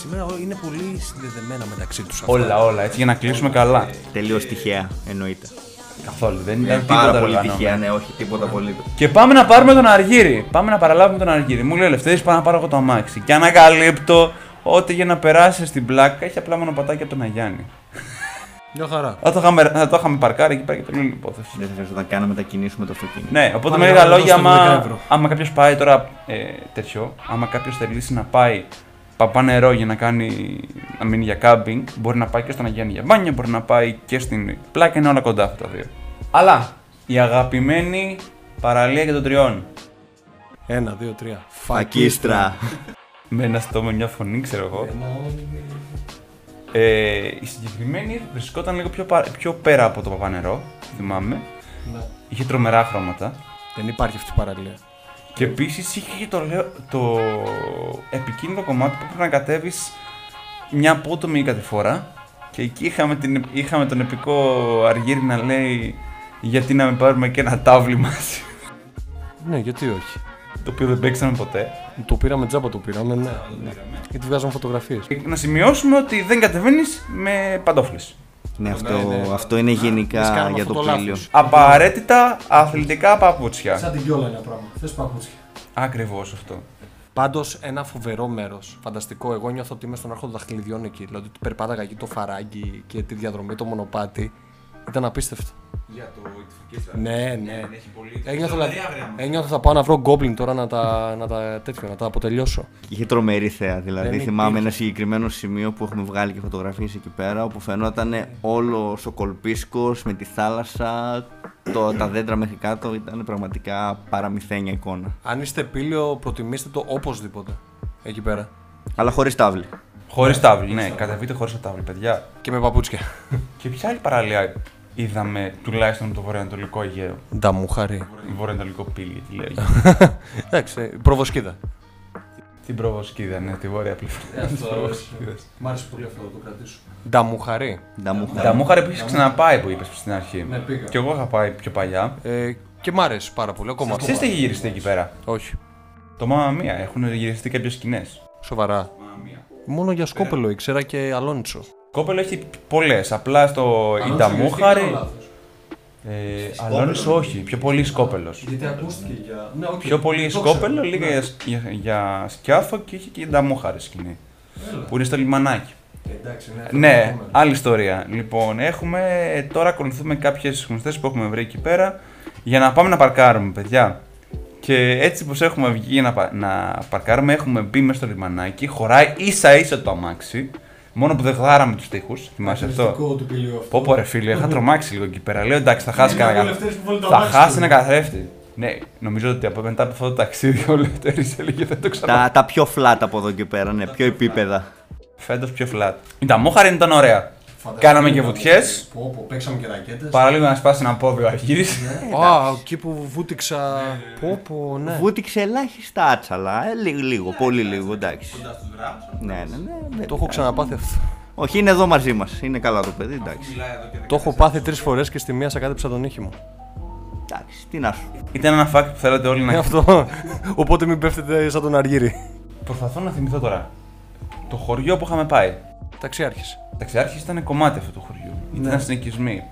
Σήμερα είναι πολύ συνδεδεμένα μεταξύ τους. Όλα, όλα, έτσι για να κλείσουμε καλά. Τελείως τυχαία, εννοείται. Καθόλου, δεν ήταν Πάρα τίποτα πολύ οργανωμένο. τυχαία, ναι, όχι τίποτα πολύ. Και πάμε να πάρουμε τον Αργύρι. Πάμε να παραλάβουμε τον Αργύρι. Μου λέει ο Λευτέρης, πάω να πάρω εγώ το αμάξι. Και ανακαλύπτω ότι για να περάσει στην πλάκα έχει απλά μονοπατάκι από τον Αγιάννη. Μια χαρά. Θα το είχαμε, θα το είχαμε παρκάρει εκεί πέρα και τον όλη υπόθεση. Δεν θα χρειαζόταν καν να μετακινήσουμε το αυτοκίνητο. Ναι, οπότε Πάμε με λίγα να λόγια, δώσουμε 10 άμα, ευρώ. άμα κάποιος πάει τώρα ε, τέτοιο, άμα κάποιος θελήσει να πάει παπά νερό για να κάνει να μείνει για κάμπινγκ, μπορεί να πάει και στον Αγιάννη για μπάνια, μπορεί να πάει και στην πλάκα, είναι όλα κοντά αυτά τα δύο. Αλλά η αγαπημένη παραλία και των τριών. Ένα, δύο, τρία. Φακίστρα. [LAUGHS] Με ένα στόμα, μια φωνή, ξέρω εγώ. Ε, η συγκεκριμένη βρισκόταν λίγο πιο, πα- πιο πέρα από το παπανερό, θυμάμαι. Ναι. Είχε τρομερά χρώματα. Δεν υπάρχει αυτή η παραλία. Και επίσης είχε και το, λέω- το επικίνδυνο κομμάτι που πρέπει να κατέβεις μια απότομη κατηφορά. Και εκεί είχαμε, την, είχαμε τον επικό Αργύρι να λέει γιατί να μην πάρουμε και ένα τάβλι μαζί. Ναι, γιατί όχι. το οποίο δεν παίξαμε ποτέ. Το πήραμε τζάμπα, το πήραμε, ναι. Γιατί βγάζαμε φωτογραφίες. Να σημειώσουμε ότι δεν κατεβαίνεις με παντόφλες. Ναι, αυτό, ναι, ναι. αυτό είναι Εμείς γενικά κάναμε για αυτό το το πήλιο. λάθος. Απαραίτητα αθλητικά παπούτσια. την κιόλα ένα πράγμα. Θες παπούτσια. Ακριβώς αυτό. Πάντως ένα φοβερό μέρος. Φανταστικό. Εγώ νιώθω ότι είμαι στον άρχο των δαχτυλιδιών εκεί. Δηλαδή ότι περπάταγα εκεί το φαράγγι και τη διαδρομή, το μονοπάτι. Ήταν απίστευτο. Για το Ναι, ναι. Έχει πολύ. Ένιωθα, δηλαδή, ένιωθα θα πάω να βρω γκόμπλιν τώρα να τα, να τα, τέτοιο, να τα αποτελειώσω. Είχε τρομερή θέα. Δηλαδή, Δεν θυμάμαι υπήρχε. ένα συγκεκριμένο σημείο που έχουμε βγάλει και φωτογραφίες εκεί πέρα, όπου φαινόταν όλο ο κολπίσκος με τη θάλασσα, το, τα δέντρα μέχρι κάτω. Ήταν πραγματικά παραμυθένια εικόνα. Αν είστε πύλιο, προτιμήστε το οπωσδήποτε. Εκεί πέρα. Αλλά χωρίς τάβλη. Χωρίς τάβλη, ναι, κατεβείτε χωρίς τάβλη, παιδιά. Και με παπούτσια. Και ποια άλλη παραλία είδαμε τουλάχιστον από το βορειοανατολικό Αιγαίο. Νταμούχαρη. Βορειοανατολικό πύλη, γιατί λέγεται. Εντάξει, προβοσκίδα. Την προβοσκίδα, ναι, τη βόρεια πλευρά. της Προβοσκίδας. Μ' άρεσε πολύ αυτό, το κρατήσω. Νταμούχαρη. Νταμούχα. Τα μου είχα που είχες ξαναπάει που είπες στην αρχή. Ναι, πήγα. Και εγώ είχα πάει πιο παλιά. Ε, και μ' αρέσει πάρα πολύ. Ακόμα. Ξέρετε τι έχει γυριστεί εκεί πέρα; Όχι. Το Μάμα Μία έχουν γυριστεί κάποιε σκηνές; Σοβαρά. Μόνο για σκόπελο ήξερα και αλόνισο. Κόπελο έχει πολλές. Απλά στο Ινταμούχαρη. Ε, Αλόνισο όχι, πιο πολύ σκόπελος. Γιατί ακούστηκε για. Ναι, Πιο πολύ σκόπελο, λίγα για, για, για σκιάθο και είχε και Ινταμούχαρη σκηνή. Που είναι στο λιμανάκι. Εντάξει, Ναι, άλλη ιστορία. Λοιπόν, έχουμε τώρα ακολουθούμε κάποιες γνωστές που έχουμε βρει εκεί πέρα για να πάμε να παρκάρουμε, παιδιά. Και έτσι πως έχουμε βγει για να, πα- να παρκάρουμε, έχουμε μπει μέσα στο λιμανάκι, χωράει ίσα ίσα το αμάξι. Μόνο που δεν γδάραμε τους τοίχου. Θυμάσαι αυτό; του πυλίου αυτό. Πω πω ρε φίλε, είχα τρομάξει λίγο εκεί πέρα. Λέω εντάξει, θα χάσει Είναι κανένα. ο Λευτέρης που βάλει το Θα αμάξι χάσει του. ένα καθρέφτη. Ναι, νομίζω ότι από μετά από αυτό το ταξίδι ο Λευτέρη έλεγε δεν το ξανά. Τα, τα πιο flat από εδώ και πέρα, ναι, πιο επίπεδα. Φέτος πιο flat. Η ταμόχαρη ήταν ωραία. Κάναμε και βουτιές. Πω, πω, παίξαμε και ρακέτες. Παραλίγο να σπάσει ένα πόδι ο Αργύρης. Α, εκεί που βούτυξα. Πω, πω, ναι. Βούτυξε ελάχιστα άτσαλα. Ε, λίγο, λίγο, πολύ λίγο, εντάξει. Ναι, ναι, ναι. ναι. Το έχω ξαναπάθει αυτό. Όχι, είναι εδώ μαζί μας. Είναι καλά το παιδί, εντάξει. Το έχω πάθει τρεις φορές και στη μία σακάτεψα τον ήχη μου. Εντάξει, τι να σου. Ήταν ένα fact που θέλατε όλοι Ναι, να αυτό. Οπότε μην πέφτετε σαν τον Αργύρι. Προσπαθώ να θυμηθώ τώρα. Το χωριό που είχαμε πάει. Ταξιάρχης. Ταξιάρχης ήταν κομμάτι αυτού του χωριού. Ήταν συνοικισμοί.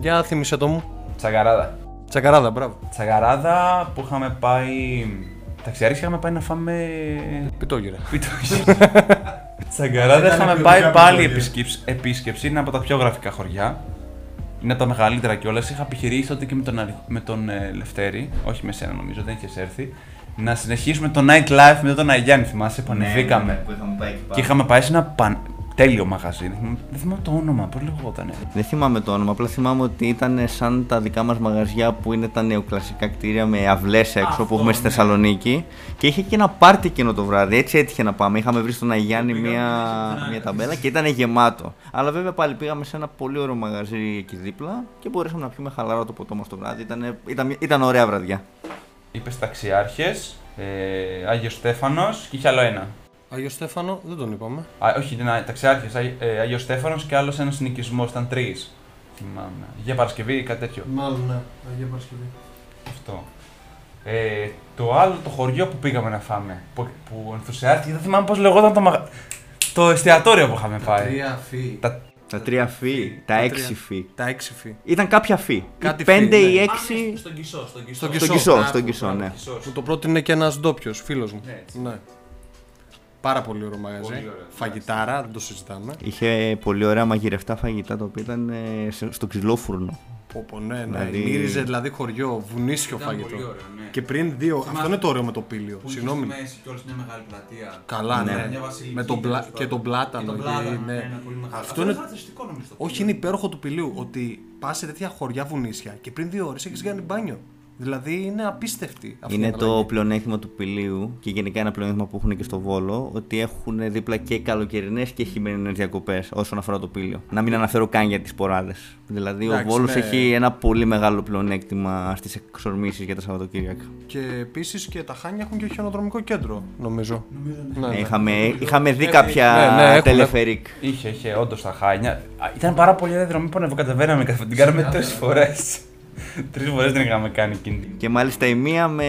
Για θύμισε το μου. Τσαγαράδα. Τσακαράδα, μπράβο. Τσαγαράδα που είχαμε πάει. Ταξιάρχης είχαμε πάει να φάμε. Πιτόγυρα. Πιτόγυρο. [LAUGHS] Τσαγκαράδα Ήταν είχαμε ποιοτικά πάει πάλι πιτόγυρα. επίσκεψη, επίσκεψη. Είναι από τα πιο γραφικά χωριά. Είναι από τα μεγαλύτερα κιόλας. Είχα επιχειρήσει τότε και με τον, Αρι- με τον ε, Λευτέρη, όχι με σένα νομίζω, δεν είχες έρθει, να συνεχίσουμε το nightlife με τον Αγιάννη. Θυμάσαι, Ναι, πανηθήκαμε. Και είχαμε πάει σε ένα παν... τέλειο μαγαζί. Δεν θυμάμαι, δεν θυμάμαι το όνομα, πώ λεγόταν. Δεν θυμάμαι το όνομα, απλά θυμάμαι ότι ήταν σαν τα δικά μας μαγαζιά που είναι τα νεοκλασικά κτίρια με αυλές έξω που έχουμε στη Θεσσαλονίκη. Και είχε και ένα πάρτι εκείνο το βράδυ, έτσι έτυχε να πάμε. Είχαμε βρει στον Αγιάννη μια, μια ταμπέλα και ήταν γεμάτο. Αλλά βέβαια πάλι πήγαμε σε ένα πολύ ωραίο μαγαζί εκεί δίπλα και μπορέσαμε να πιούμε χαλαρά το ποτό μας το βράδυ. Ήταν, ήταν, ήταν ωραία βραδιά. Είπες ταξιάρχες, ε, Άγιος Στέφανος και είχε άλλο ένα. Άγιος Στέφανο, δεν τον είπαμε. Α, όχι, ήταν ταξιάρχε, ε, Άγιος Στέφανος και άλλος ένας συνοικισμός. Ήταν τρεις. Θυμάμαι. Για Παρασκευή ή κάτι τέτοιο. Μάλλον, ναι. Αγία Παρασκευή. Αυτό. Ε, το άλλο το χωριό που πήγαμε να φάμε, που, που ενθουσιάστηκε, δεν θυμάμαι πώς λεγόταν το, μαγα... το εστιατόριο που είχαμε πάει. Τρία φύ. Τα... Τα τρία φι, τα Τα έξι τρία. φι. Τα έξι φύ. Ήταν κάποια φι. Κάτι Οι πέντε φι, ναι. ή έξι. Στον Κισό, στον Κισό. Στον Στον Κισό. Κισό, Μπράβο, στον Κισό, ναι. Που το πρότεινε και ένας ντόπιος φίλος μου. Ναι, έτσι. Ναι. Πάρα πολύ ωραίο μαγαζί. Πολύ ωραίο. Φαγητάρα, δεν το συζητάμε. Είχε πολύ ωραία μαγειρευτά φαγητά τα οποία ήταν ε, σε- στο ξυλόφουρνο. Πω, πω, ναι, ναι. Δηλαδή- Μύριζε δηλαδή χωριό, βουνίσιο Ήταν φαγητό. πολύ ωραίο, ναι. Και πριν δύο. Αυτό είναι το ωραίο με το πύλιο. Συγγνώμη. μέση και όλη μια μεγάλη πλατεία. Καλά, Ναι. ναι. Μια βασιλική, Με τον πλα... τέλος και τον πλάτανο. τον εκεί, Πλάτανο, ναι. ναι, ένα πολύ μεγάλο. Αυτό είναι. χαρακτηριστικό νομίζω. το Όχι, είναι υπέροχο του πυλίου ότι πας σε τέτοια χωριά βουνίσια και πριν δύο ώρες έχεις κάνει μπάνιο. Δηλαδή είναι απίστευτη αυτή η Είναι αλλαγή. το πλεονέκτημα του πηλίου και γενικά ένα πλεονέκτημα που έχουν και στο Βόλο ότι έχουν δίπλα και καλοκαιρινές και χειμερινές διακοπές όσον αφορά το πήλιο. Να μην αναφέρω καν για τις ποράδες. Δηλαδή Εντάξει, ο Βόλος ναι. έχει ένα πολύ μεγάλο πλεονέκτημα στις εξορμήσεις για τα Σαββατοκύριακα. Και επίσης και τα Χάνια έχουν και χιονοδρομικό κέντρο, νομίζω. Ναι, Ε, ναι. είχαμε, είχαμε δει κάποια ναι, ναι, έχουν, τελεφερικ. Είχε, είχε, όντως τα χάνια. Α, Ήταν πάρα πολύ ωραία δρομή που ανεβοκατεβαίναμε και την κάναμε τρεις φορές. Τρεις φορές δεν είχαμε κάνει εκείνη. Και μάλιστα η μία με.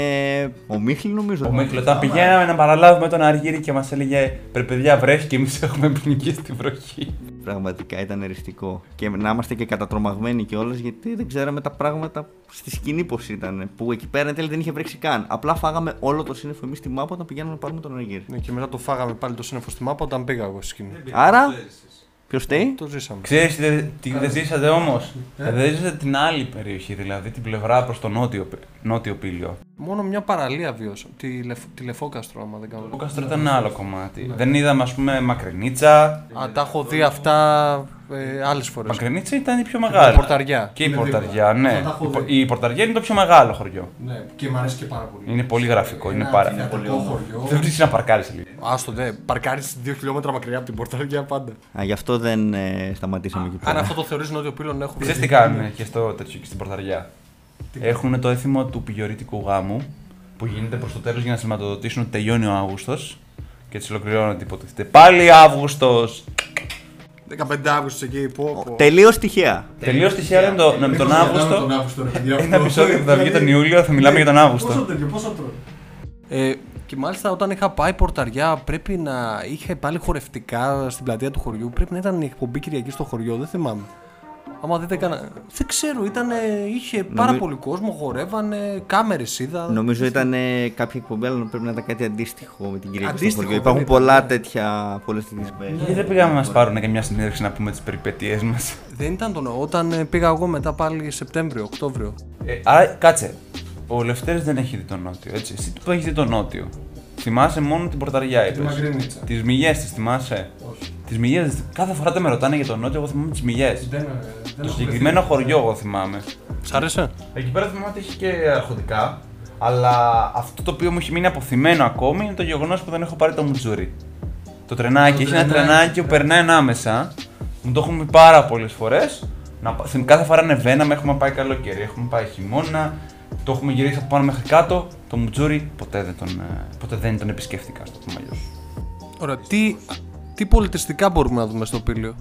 Ο Μίχλη νομίζω. Ο Μίχλος, όταν πηγαίναμε να παραλάβουμε τον Αργύρι και μας έλεγε Πρε παιδιά, βρέχει και εμείς έχουμε πνιγεί στην βροχή. Πραγματικά ήταν εριστικό. Και να είμαστε και κατατρομαγμένοι κιόλας γιατί δεν ξέραμε τα πράγματα στη σκηνή πώς ήταν. Που εκεί πέρα εν τέλει δεν είχε βρέξει καν. Απλά φάγαμε όλο το σύννεφο εμείς στη μάπα όταν πηγαίναμε να πάρουμε τον Αργύρι. Ναι, και μετά το φάγαμε πάλι το σύννεφο στη μάπα όταν πήγα εγώ στη σκηνή. Άρα. Ποιος φταίει; Το ζήσαμε. Ξέρεις τι, τι δεν ζήσατε όμως. δεν ζήσατε την άλλη περιοχή, δηλαδή την πλευρά προς το νότιο, νότιο πύλιο. Μόνο μια παραλία βίωσα. Τη, Λεφ, τη Λεφόκαστρο, άμα δεν κάνω Ο λάθος. Κάστρο ήταν ένα άλλο κομμάτι. Δεν είδαμε, ας πούμε, Μακρινίτσα. Α, τα έχω δει αυτά ε, άλλες φορές. Μακρινίτσα ήταν η πιο μεγάλη. Πορταριά. Και η Πορταριά, ναι. Αυτά τα έχω Η Πο- δει. Η Πορταριά είναι το πιο μεγάλο χωριό. Ναι, και μου αρέσει και πάρα πολύ. Είναι πολύ γραφικό, είναι πάρα πολύ χωριό. Δεν βρίσκεις να παρκάρει λίγο. Άστο, ναι. Παρκάρεις δύο χιλιόμετρα μακριά από την Πορταριά πάντα. Α, γι' αυτό δεν ε, σταματήσαμε εκεί Αν πέρα. αυτό το θεωρείς νότιο πύλων, έχουμε. Ξέρεις τι κάνουν και στο τέτοιο και στην Πορταριά. Έχουν το έθιμο του πηγιορίτικου γάμου που γίνεται προς το τέλος για να σηματοδοτήσουν ότι τελειώνει ο Αύγουστος και έτσι ολοκληρώνονται υποτίθεται. Πάλι Αύγουστος! 15 Αύγουστος εκεί. Πω, πω. Τελείως τυχαία. Τελείως τυχαία λέμε το- με τον Αύγουστο. Αύγουστο, ρε παιδιά, Ένα αυτό. επεισόδιο που θα βγει τον Ιούλιο θα μιλάμε για τον Πόσο Αύγουστο. τέτοιο, πόσο τρώω. Ε, και μάλιστα όταν είχα πάει πορταριά πρέπει να είχε πάλι χορευτικά στην πλατεία του χωριού. Πρέπει να ήταν η εκπομπή Κυριακή στο χωριό, δεν θυμάμαι. Άμα δείτε κανένα. Δεν ξέρω, ήταν, είχε πάρα Νομι- πολύ κόσμο, χορεύανε, κάμερες είδα. Νομίζω ήταν ε, κάποια εκπομπή, αλλά πρέπει να ήταν κάτι αντίστοιχο με την Κυριακή στο Αντίστοιχο, χωριό. δεν Υπάρχουν ήταν, πολλά ναι. τέτοια. Πολλές τέτοιες Γιατί δεν πήγαμε να μας πάρουν και μια συνέντευξη να πούμε τις περιπέτειές μας; Δεν ήταν τον. Όταν ε, πήγα εγώ μετά πάλι Σεπτέμβριο, Οκτώβριο. Ε, άρα, κάτσε. Ο Λευτέρης δεν έχει δει τον Νότιο, έτσι. Εσύ που έχεις δει τον Νότιο. Θυμάσαι μόνο την Πορταριά, είπες. Μακρινίτσα. Τις μυγιέ της, θυμάσαι; Όχι. Τις μυγιέ. Κάθε φορά δεν με ρωτάνε για τον Νότιο, εγώ θυμάμαι τις μυγιέ. Δεν, ε, δεν Το συγκεκριμένο χωριό, εγώ θυμάμαι. Σ' άρεσε; Εκεί πέρα θυμάμαι ότι έχει και αρχοντικά. Αλλά αυτό το οποίο μου έχει μείνει αποθυμένο ακόμη είναι το γεγονός που δεν έχω πάρει το μουτζούρι. Το τρενάκι, έχει ένα τρενάκι, τρενάκι που περνάει ανάμεσα. Μου το έχουμε πει πάρα πολλές φορές. Κάθε φορά ανεβαίναμε, έχουμε πάει καλοκαίρι, έχουμε πάει χειμώνα. Το έχουμε γυρίσει από πάνω μέχρι κάτω. Το μουτζούρι ποτέ δεν τον, ε, ποτέ δεν τον επισκέφτηκα, α το πούμε αλλιώ. Ωραία, τι, τι πολιτιστικά μπορούμε να δούμε στο πύλιο.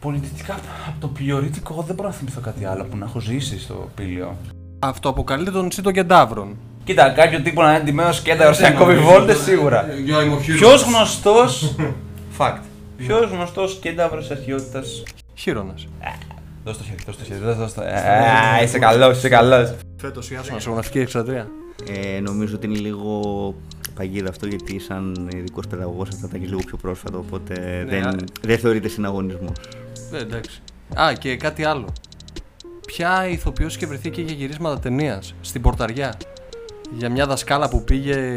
Πολιτιστικά από το πλειορίτικο δεν μπορώ να θυμηθώ κάτι άλλο που να έχω ζήσει στο πύλιο. Αυτό αποκαλείται το νησί των Κεντάβρων. Κοίτα, κάποιο τύπο να είναι ντυμένο σκέτα σε να κόβει βόλτε σίγουρα. Ποιο γνωστό. Fact. Ποιο γνωστό κένταυρο αρχαιότητα. Χείρονα. Δώσ' το χέρι, δώσ' το χέρι, δώσ' το χέρι. Ε, Είσαι καλό, είσαι καλό. Φέτος η Άσονα σε γονατική εξατρία. Ε, νομίζω ότι είναι λίγο παγίδα αυτό γιατί σαν ειδικός παιδαγωγός αυτά τα έχεις λίγο πιο πρόσφατο. Οπότε Ναι, α- δεν, δεν θεωρείται συναγωνισμός. Ναι, εντάξει. Α, και κάτι άλλο. Ποια ηθοποιός είχε βρεθεί και για γυρίσματα ταινίας στην Πορταριά; Για μια δασκάλα που πήγε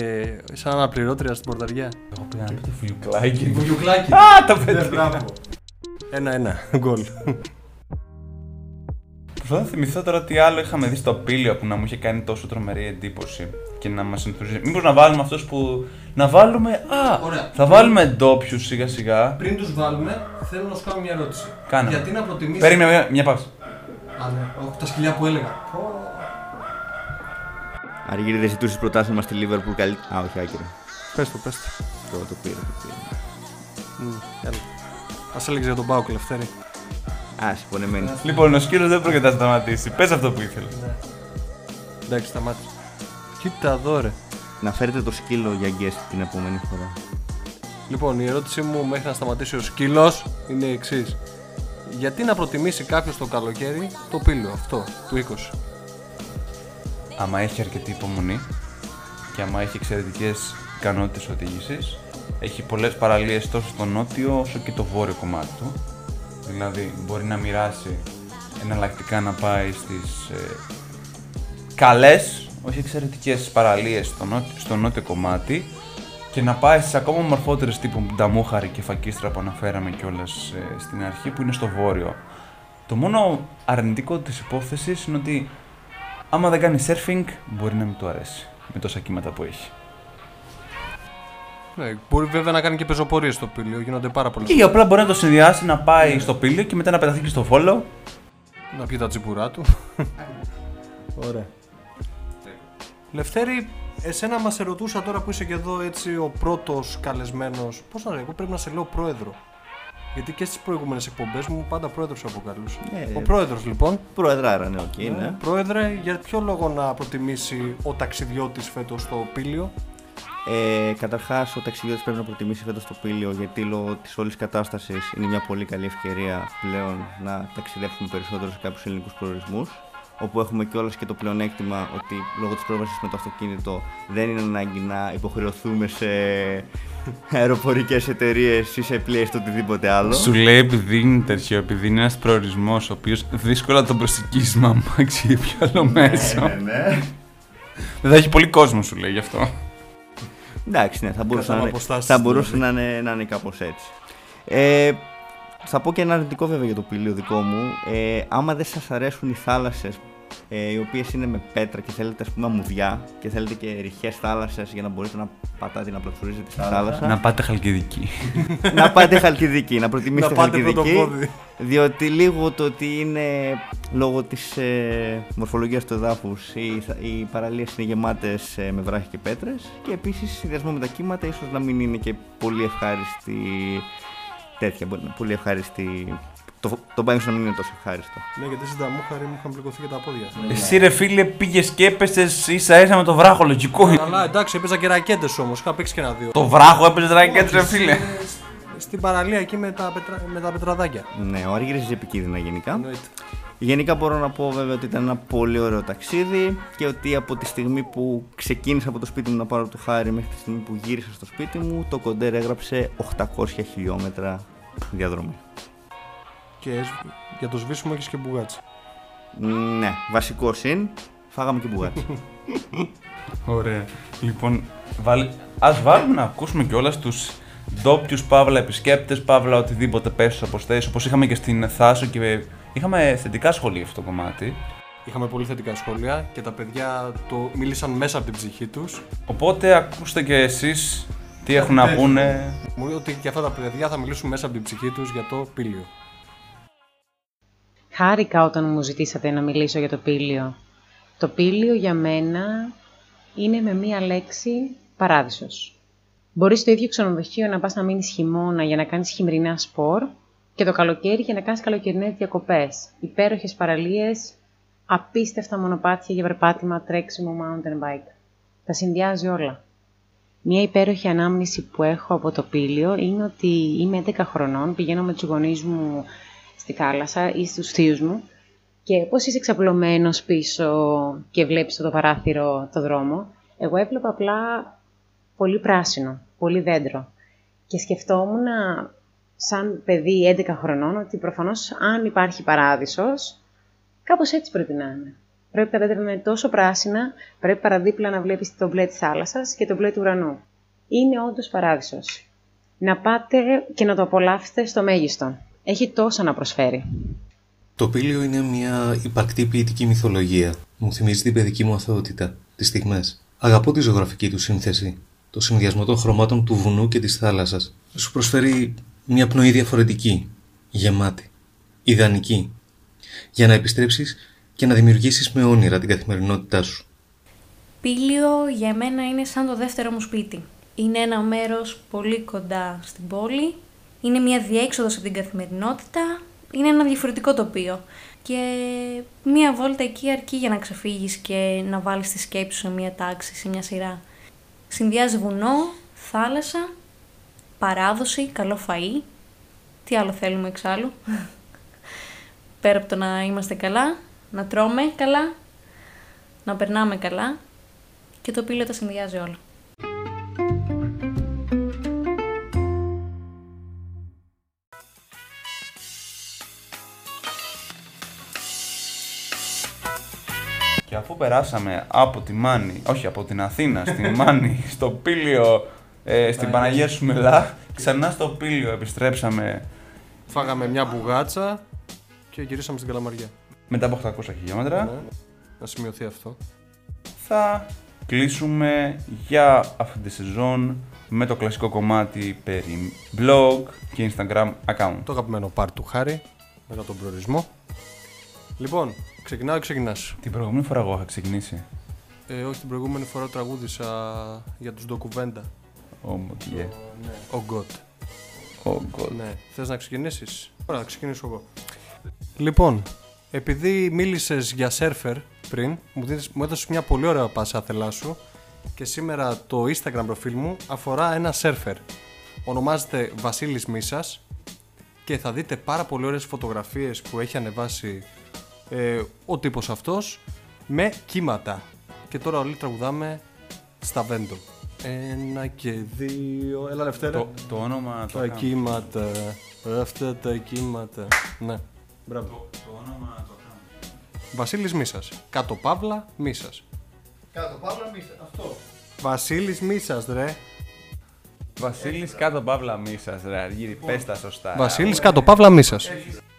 σαν αναπληρώτρια στην Πορταριά. Εγώ πήγα να πει το φιουκλάκι. Βουγιουκλάκι. Α, το παιδί. Ένα-ένα. Γκολ. Προσπαθώ να θυμηθώ τώρα τι άλλο είχαμε δει στο πύλιο που να μου είχε κάνει τόσο τρομερή εντύπωση και να μας ενθουσιάζει. Μήπως να βάλουμε αυτούς που. Να βάλουμε. Α! Ωραία. Θα βάλουμε ντόπιους σιγά σιγά. Πριν τους βάλουμε, θέλω να σου κάνω μια ερώτηση. Κάνε. Γιατί να προτιμήσει. Περίμενε μια, μια παύση. Α, ναι. Όχι, τα σκυλιά που έλεγα. Αργύρι δεν ζητούσε προτάσεις μα στη Liverpool καλύτερα. Α, όχι, άκυρα. Πες το, πες το. Το, το πήρα, το πήρα. Α έλεγες για τον Πάουκ, Λευτέρη. Α, συμπονεμένη. Λοιπόν, ο σκύλος δεν πρόκειται να σταματήσει. Πες αυτό που ήθελες. Εντάξει, σταμάτησε. Κοίτα εδώ, ρε. Να φέρετε το σκύλο για guest την επόμενη φορά. Λοιπόν, η ερώτησή μου μέχρι να σταματήσει ο σκύλος είναι η εξής. Γιατί να προτιμήσει κάποιος το καλοκαίρι το πύλιο αυτό του 20. άμα έχει αρκετή υπομονή και άμα έχει εξαιρετικές ικανότητες οδήγησης, έχει πολλές παραλίες τόσο στο νότιο όσο και το βόρειο κομμάτι του. Δηλαδή, μπορεί να μοιράσει εναλλακτικά να πάει στις ε, καλές, όχι εξαιρετικές παραλίες στο, νότιο, στο νότιο κομμάτι και να πάει στις ακόμα μορφότερες τύπου Νταμούχαρη και Φακίστρα που αναφέραμε κιόλας ε, στην αρχή που είναι στο βόρειο. Το μόνο αρνητικό της υπόθεσης είναι ότι άμα δεν κάνει surfing, μπορεί να μην του αρέσει με τόσα κύματα που έχει. Ναι, μπορεί βέβαια να κάνει και πεζοπορίες στο πύλιο, γίνονται πάρα πολλές. Ή απλά μπορεί να το συνδυάσει να πάει στο πύλιο και μετά να πεταθεί και στο φόλο. Να πιει τα τσιπουρά του. [LAUGHS] Ωραία. Λευτέρη, εσένα μας ερωτούσα τώρα που είσαι και εδώ έτσι ο πρώτος καλεσμένος. Πώς να λέω, εγώ πρέπει να σε λέω πρόεδρο. Γιατί και στις προηγούμενες εκπομπές μου πάντα πρόεδρος αποκαλούσε. Ε, Ο πρόεδρος λοιπόν. Προεδράρα, ναι, οκ, ναι. Πρόεδρε, για ποιο λόγο να προτιμήσει ο ταξιδιώτης φέτος το Πήλιο. Ε, Καταρχάς, ο ταξιδιώτης πρέπει να προτιμήσει φέτος το Πήλιο γιατί λόγω της όλης κατάστασης είναι μια πολύ καλή ευκαιρία πλέον να ταξιδέψουμε περισσότερο σε κάποιους ελληνικούς προορισμούς. Όπου έχουμε κιόλας και το πλεονέκτημα ότι λόγω της πρόσβασης με το αυτοκίνητο δεν είναι ανάγκη να υποχρεωθούμε σε αεροπορικές εταιρείες ή σε πλοία ή στο οτιδήποτε άλλο. Σου λέει επειδή είναι τέτοιο, επειδή είναι ένας προορισμός ο οποίος δύσκολα τον προσεγγίζεις με αμάξι ή ποιο άλλο μέσο. Ναι, ναι. Δεν θα έχει πολύ κόσμο, σου λέει γι' αυτό. Εντάξει, ναι, θα μπορούσε, Κατά να, είναι, αποστάσεις, θα μπορούσε δηλαδή. να είναι, να είναι κάπως έτσι. Ε, θα πω και ένα αρνητικό βέβαια για το πήλιο δικό μου. Ε, άμα δεν σας αρέσουν οι θάλασσες, ε, οι οποίες είναι με πέτρα και θέλετε ας πούμε αμμουδιά και θέλετε και ρηχές θάλασσε για να μπορείτε να πατάτε να πλατφορίζετε στη θάλασσα. Να πάτε χαλκιδική. να πάτε χαλκιδική, να προτιμήσετε Να πάτε χαλκιδική. πρωτοπόδι. Διότι λίγο το ότι είναι λόγω της ε, μορφολογίας του εδάφους οι, θα- οι παραλίες είναι γεμάτες ε, με βράχη και πέτρες και επίσης συνδυασμό με τα κύματα ίσως να μην είναι και πολύ ευχάριστη τέτοια, μπορεί να είναι πολύ ευχάριστη το, το μπάνιο σου να μην είναι τόσο ευχάριστο. Ναι, γιατί στην ταμούχαρη μου είχαν πληγωθεί και τα πόδια. Εσύ ρε φίλε πήγες και έπεσε ίσα ίσα με το βράχο, λογικό είναι. Αλλά εντάξει, έπαιζα και ρακέτες όμως. Είχα παίξει και ένα-δύο. Το βράχο έπαιζε ρακέτ, ρε φίλε. Στην παραλία εκεί με τα, πετρα... με τα πετραδάκια. Ναι, ο Αργύρης επικίνδυνα γενικά. Εννοείται. Γενικά μπορώ να πω βέβαια ότι ήταν ένα πολύ ωραίο ταξίδι και ότι από τη στιγμή που ξεκίνησα από το σπίτι μου να πάρω το χάρι μέχρι τη στιγμή που γύρισα στο σπίτι μου το κοντέρ έγραψε 800 χιλιόμετρα διαδρομή. Και σ- για το σβήσιμο έχεις και μπουγάτσι. Ναι, βασικό συν, φάγαμε και μπουγάτσι. [LAUGHS] Ωραία. Λοιπόν, βάλε... ας βάλουμε να ακούσουμε κιόλας τους ντόπιους παύλα επισκέπτες, παύλα οτιδήποτε πέσει στου αποστέσει. Όπως είχαμε και στην Θάσο και είχαμε θετικά σχόλια για αυτό το κομμάτι. Είχαμε πολύ θετικά σχόλια και τα παιδιά το μίλησαν μέσα από την ψυχή τους. Οπότε ακούστε και εσείς τι έχουν να πούνε. Μου λέει ότι και αυτά τα παιδιά θα μιλήσουν μέσα από την ψυχή τους για το πήλιο. Χάρηκα όταν μου ζητήσατε να μιλήσω για το πήλιο. Το πήλιο για μένα είναι με μία λέξη παράδεισος. Μπορείς στο ίδιο ξενοδοχείο να πας να μείνεις χειμώνα για να κάνεις χειμερινά σπορ και το καλοκαίρι για να κάνεις καλοκαιρινές διακοπές. Υπέροχες παραλίες, απίστευτα μονοπάτια για περπάτημα, τρέξιμο, mountain bike. Τα συνδυάζει όλα. Μία υπέροχη ανάμνηση που έχω από το πήλιο είναι ότι είμαι 11 χρονών, πηγαίνω με τους γονείς μου στη θάλασσα ή στους θείους μου και πώς είσαι ξαπλωμένος πίσω και βλέπεις το παράθυρο το δρόμο. Εγώ έβλεπα απλά πολύ πράσινο, πολύ δέντρο και σκεφτόμουν σαν παιδί 11 χρονών ότι προφανώς αν υπάρχει παράδεισος κάπως έτσι πρέπει να είναι. Πρέπει τα δέντρα να είναι τόσο πράσινα, πρέπει παραδίπλα να βλέπεις το μπλε της θάλασσας και το μπλε του ουρανού. Είναι όντως παράδεισος. Να πάτε και να το απολαύσετε στο μέγιστο. Έχει τόσα να προσφέρει. Το πήλιο είναι μια υπαρκτή ποιητική μυθολογία. Μου θυμίζει την παιδική μου αθωότητα, τις στιγμές. Αγαπώ τη ζωγραφική του σύνθεση, το συνδυασμό των χρωμάτων του βουνού και της θάλασσας. Σου προσφέρει μια πνοή διαφορετική, γεμάτη, ιδανική, για να επιστρέψεις και να δημιουργήσεις με όνειρα την καθημερινότητά σου. Πήλιο για μένα είναι σαν το δεύτερο μου σπίτι. Είναι ένα μέρος πολύ κοντά στην πόλη, είναι μια διέξοδος από την καθημερινότητα, είναι ένα διαφορετικό τοπίο. Και μία βόλτα εκεί αρκεί για να ξεφύγεις και να βάλεις τη σκέψη σου σε μια τάξη, σε μια σειρά. Συνδυάζει βουνό, θάλασσα, παράδοση, καλό φαΐ. Τι άλλο θέλουμε εξάλλου; [LAUGHS] Πέρα από το να είμαστε καλά, να τρώμε καλά, να περνάμε καλά και το πήλιο τα συνδυάζει όλα. Και αφού περάσαμε από τη Μάνη, όχι από την Αθήνα, στη [LAUGHS] Μάνη, στο Πήλιο, ε, στην Παναγία Σουμελά, ξανά στο Πήλιο επιστρέψαμε Φάγαμε μια μπουγάτσα και γυρίσαμε στην Καλαμαριά. μετά από 800 χιλιόμετρα. Ναι, να σημειωθεί αυτό. Θα κλείσουμε για αυτή τη σεζόν με το κλασικό κομμάτι περί blog και Instagram account. Το αγαπημένο πάρ του Χάρη μετά τον προορισμό. Λοιπόν, ξεκινάω ή ξεκινάς; Την προηγούμενη φορά εγώ είχα ξεκινήσει. Ε, όχι, την προηγούμενη φορά τραγούδισα για τους ντοκουβέντα. Oh, yeah. Ο Γκότ. Oh God. Ναι. Θες να ξεκινήσεις; Ωραία, θα ξεκινήσω εγώ. Λοιπόν, επειδή μίλησες για σερφερ πριν, μου, δίνεις- μου έδωσες μια πολύ ωραία πάσα θέλά σου και σήμερα το Instagram προφίλ μου αφορά ένα σερφερ. Ονομάζεται Βασίλης Μίσας και θα δείτε πάρα πολύ ωραίες φωτογραφίες που έχει ανεβάσει ε, ο τύπος αυτός με κύματα. Και τώρα όλοι τραγουδάμε στα βέντο. Ένα και δύο. Έλα Λευτέρα. Το, το όνομα το Τα account. κύματα. Αυτά τα κύματα. Ναι. Μπράβο. Το, το όνομα το account. Βασίλης Μίσας. Κάτω παύλα Μίσας. Κάτω, παύλα, μη αυτό. Βασίλης Μίσας ρε. Βασίλης κάτω παύλα μίσας ρε Αργύρι, πες τα σωστά. Βασίλης κάτω παύλα Μίσας.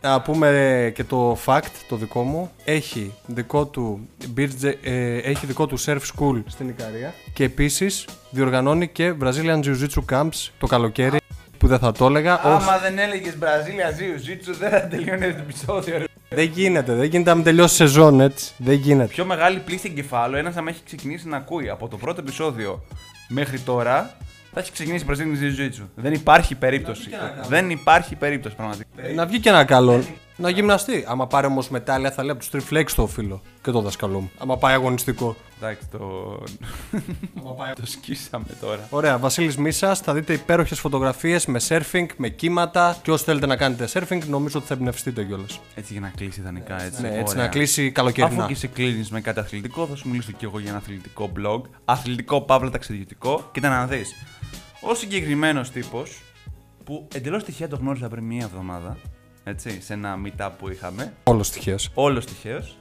Να πούμε και το fact το δικό μου. Έχει δικό του, beach- ε, έχει δικό του surf school στην Ικαρία και επίσης διοργανώνει και Brazilian Jiu-Jitsu camps το καλοκαίρι που δεν θα το έλεγα. Όχι. Άμα δεν έλεγες Βραζίλια Ζίου Ζίτσου δεν θα τελειώνεις το επεισόδιο ρε. Δεν γίνεται, δεν γίνεται να μην τελειώσει σεζόν έτσι. Δεν γίνεται. Πιο μεγάλη πλήση εγκεφάλου, ένας άμα έχει ξεκινήσει να ακούει από το πρώτο επεισόδιο μέχρι τώρα, θα έχει ξεκινήσει Brazilian Jiu-Jitsu. Δεν υπάρχει περίπτωση. Δεν υπάρχει περίπτωση πραγματικά. Να βγει και ένα καλό. Να γυμναστεί. Άμα πάρει όμως μετάλλια, θα λέει από τους τριφλέξ το φίλο και το δασκαλό μου. Άμα πάει αγωνιστικό. Εντάξει, το. το σκίσαμε τώρα. Ωραία, Βασίλης Μίσας, θα δείτε υπέροχες φωτογραφίες με surfing, με κύματα. Και όσοι θέλετε να κάνετε surfing, νομίζω ότι θα εμπνευστείτε κιόλας. Έτσι για να κλείσει ιδανικά έτσι. Ναι, έτσι Ωραία. να κλείσει Αφού καλοκαιρινά. και σε κλείνεις με κάτι αθλητικό, θα σου μιλήσω κι εγώ για ένα αθλητικό blog. Αθλητικό παύλα ταξιδιωτικό. Κοίτα να δεις. Ο συγκεκριμένος τύπος, που εντελώς τυχαία το γνώριζα πριν μία εβδομάδα, έτσι, σε ένα meetup που είχαμε, Όλος τυχαίος. όλος τυχαίος,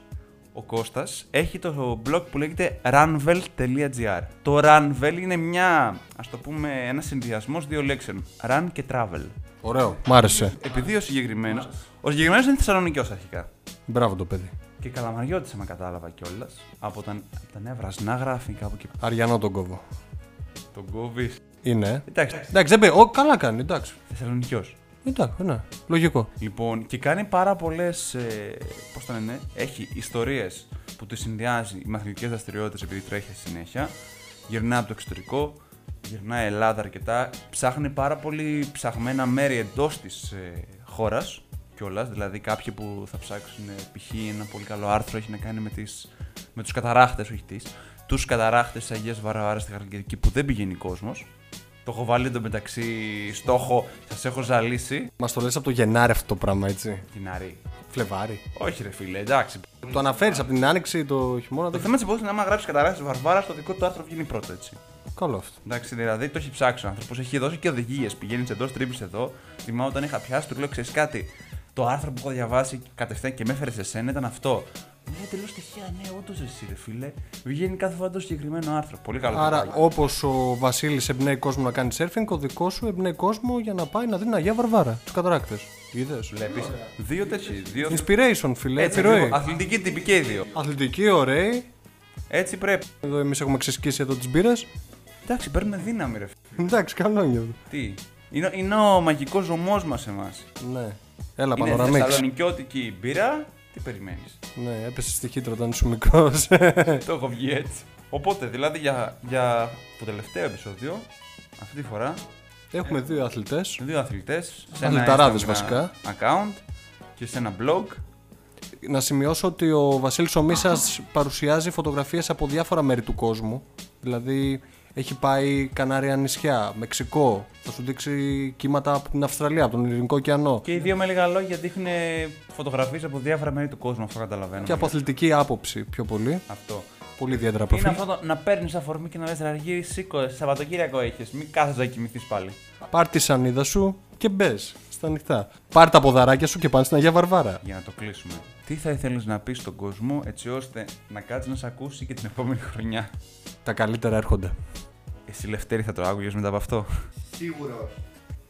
ο Κώστας έχει το blog που λέγεται runvel.gr. Το runvel είναι μια, ας το πούμε, ένας συνδυασμός δύο λέξεων. Run και travel. Ωραίο, μ' άρεσε. Επειδή ο συγκεκριμένος. Ο συγκεκριμένος είναι Θεσσαλονικιό αρχικά. Μπράβο το παιδί. Και καλαμαριώτησα με κατάλαβα κιόλας. Από τα, από τα νέα βρασνά γράφει κάπου και Αριανό τον κόβω. τον κόβεις. Είναι. Εντάξει, Εντάξει, δεν πει. Ω, καλά κάνει, εντάξει. Θεσσαλονικιός. Εντάξει, ναι. Λογικό. Λοιπόν, και κάνει πάρα πολλές. Ε, Πώς το λένε, έχει ιστορίες που τη συνδυάζει με αθλητικές δραστηριότητες επειδή τρέχει συνέχεια. Γυρνάει από το εξωτερικό, γυρνάει Ελλάδα αρκετά. Ψάχνει πάρα πολύ ψαχμένα μέρη εντός της ε, χώρας κιόλας. Δηλαδή, κάποιοι που θα ψάξουν ε, π.χ. ένα πολύ καλό άρθρο έχει να κάνει με, τις, με τους καταράχτες, όχι τις. Τους καταράχτες τη Αγίας Βαρβάρα στη Χαλκιδική που δεν πηγαίνει κόσμος. Το έχω βάλει εντωμεταξύ στόχο, σας έχω ζαλίσει. Μας το λες από το Γενάρη αυτό το πράγμα, έτσι. Την Αρή. Φλεβάρι. Όχι, ρε φίλε, εντάξει. Το αναφέρεις από την άνοιξη το χειμώνα. Το Δεν... θέμα της υπόθεσης είναι άμα γράψεις καταρράσεις Βαρβάρα, το δικό του άρθρο βγαίνει πρώτο έτσι. Καλό αυτό. Εντάξει, δηλαδή το έχει ψάξει ο άνθρωπος, έχει δώσει και οδηγίες. Πηγαίνει εδώ, τρίπει εδώ. Θυμάμαι όταν είχα πιάσει, του λέω: Ξέρεις κάτι. Το άρθρο που έχω διαβάσει κατευθείαν και με έφερε σε σένα ήταν αυτό. Ναι, τελείως τυχαία, ναι, όντως εσύ, ρε φίλε. Βγαίνει κάθε φορά το συγκεκριμένο άρθρο. Πολύ καλό. Άρα, κεφάλι. όπως ο Βασίλης εμπνέει κόσμο να κάνει surfing, ο δικός σου εμπνέει κόσμο για να πάει να δει την Αγία Βαρβάρα. Τους καταράκτες. Είδες. Βλέπεις. Δύο τέτοιοι. Δύο... Inspiration, φιλέ. Έτσι, επιρροή. λίγο αθλητική τυπική και οι δύο. Αθλητική, ωραία. Έτσι πρέπει. Εδώ εμείς έχουμε ξεσκίσει εδώ τις μπύρες. Εντάξει, παίρνουμε δύναμη, ρε φίλε. Εντάξει, καλό είναι αυτό. Τι; Είναι, είναι ο μαγικός ζωμός μας εμάς. Ναι. Έλα, Είναι πανοραμίξ. θεσσαλονικιώτικη μπύρα. Τι περιμένεις; Ναι, έπεσε στη χύτρα όταν ήσουν μικρός. [LAUGHS] το έχω βγει έτσι. Οπότε, δηλαδή για, για το τελευταίο επεισόδιο, αυτή τη φορά, Έχουμε δύο αθλητές. δύο αθλητές σε Αθληταράδες Instagram βασικά. account και σε ένα blog. Να σημειώσω ότι ο Βασίλης ο Μίσας παρουσιάζει φωτογραφίες από διάφορα μέρη του κόσμου. Δηλαδή έχει πάει Κανάρια νησιά, Μεξικό, θα σου δείξει κύματα από την Αυστραλία, από τον Ειρηνικό ωκεανό. Και οι δύο με λίγα λόγια δείχνουν φωτογραφίες από διάφορα μέρη του κόσμου. Αυτό καταλαβαίνω. Και από αθλητική άποψη πιο πολύ. Αυτό. Πολύ ιδιαίτερα Είναι προφίλ. αυτό το, να παίρνεις αφορμή και να λες: Αργύρι, σήκω, Σαββατοκύριακο έχεις. Μην κάθεσαι να κοιμηθεί πάλι. Πάρ τη σανίδα σου και μπες στα ανοιχτά. Πάρ τα ποδαράκια σου και πάνε στην Αγία Βαρβάρα. Για να το κλείσουμε. Τι θα ήθελες να πεις στον κόσμο έτσι ώστε να κάτσεις να σε ακούσει και την επόμενη χρονιά; Τα καλύτερα έρχονται. Εσύ Λευτέρη θα το άκουγες μετά από αυτό; Σίγουρο.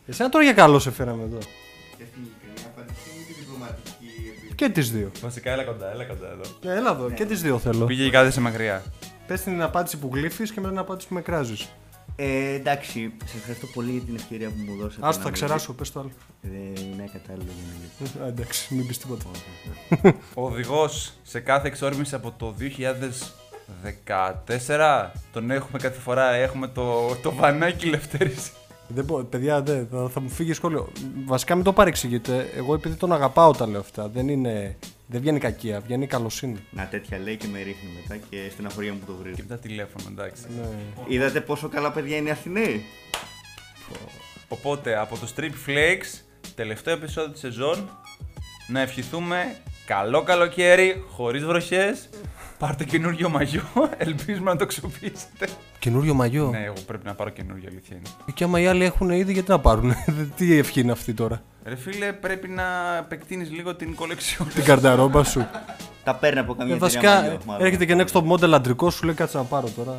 Εσένα τώρα για καλό σε φέραμε εδώ. Και στην ειλικρινή απάντηση είναι τη διπλωματική επίλυση. Και τις δύο. Βασικά έλα κοντά, έλα κοντά εδώ. Ε, έλα εδώ, και τις δύο θέλω. Πήγε και κάθεσε μακριά. Πες την απάντηση που γλύφεις και μετά την απάντηση που με κράζεις. Ε, εντάξει, σε ευχαριστώ πολύ για την ευκαιρία που μου δώσατε. Άστο, να θα μιλήσω. ξεράσω, πες το άλλο. Δεν είναι κατάλληλο για να μιλήσω. Α, εντάξει, μην πεις τίποτα. Ο οδηγός σε κάθε εξόρμηση από το 2014 τον έχουμε κάθε φορά. Έχουμε το, το βανάκι Λευτέρης. Δεν μπο- παιδιά, δεν, θα, θα μου φύγει σχόλιο. Βασικά μην το παρεξηγείτε. Εγώ επειδή τον αγαπάω τα λέω αυτά. Δεν, είναι, δεν βγαίνει κακία, βγαίνει καλοσύνη. Να τέτοια λέει και με ρίχνει μετά και στην αφορία μου το βρίζω. Και μετά τηλέφωνο, εντάξει. Ναι. Είδατε πόσο καλά παιδιά είναι οι Αθηναίοι; Οπότε από το Strip Flakes, τελευταίο επεισόδιο της σεζόν, να ευχηθούμε καλό καλοκαίρι, χωρίς βροχές. Πάρτε καινούριο μαγιό, [LAUGHS] ελπίζουμε να το αξιοποιήσετε. Καινούριο μαγιό; Ναι, εγώ πρέπει να πάρω καινούριο, αλήθεια είναι. Και άμα οι άλλοι έχουν ήδη, γιατί να πάρουν. [LAUGHS] Τι ευχή είναι αυτή τώρα; Ρε φίλε, πρέπει να επεκτείνεις λίγο την κολεξιόν. Την γκαρνταρόμπα σου. [LAUGHS] Τα παίρνει από καμία Ε, εταιρεία βασικά μαγιό, μάλλον. έρχεται και next top model αντρικό, σου λέει κάτσε να πάρω τώρα.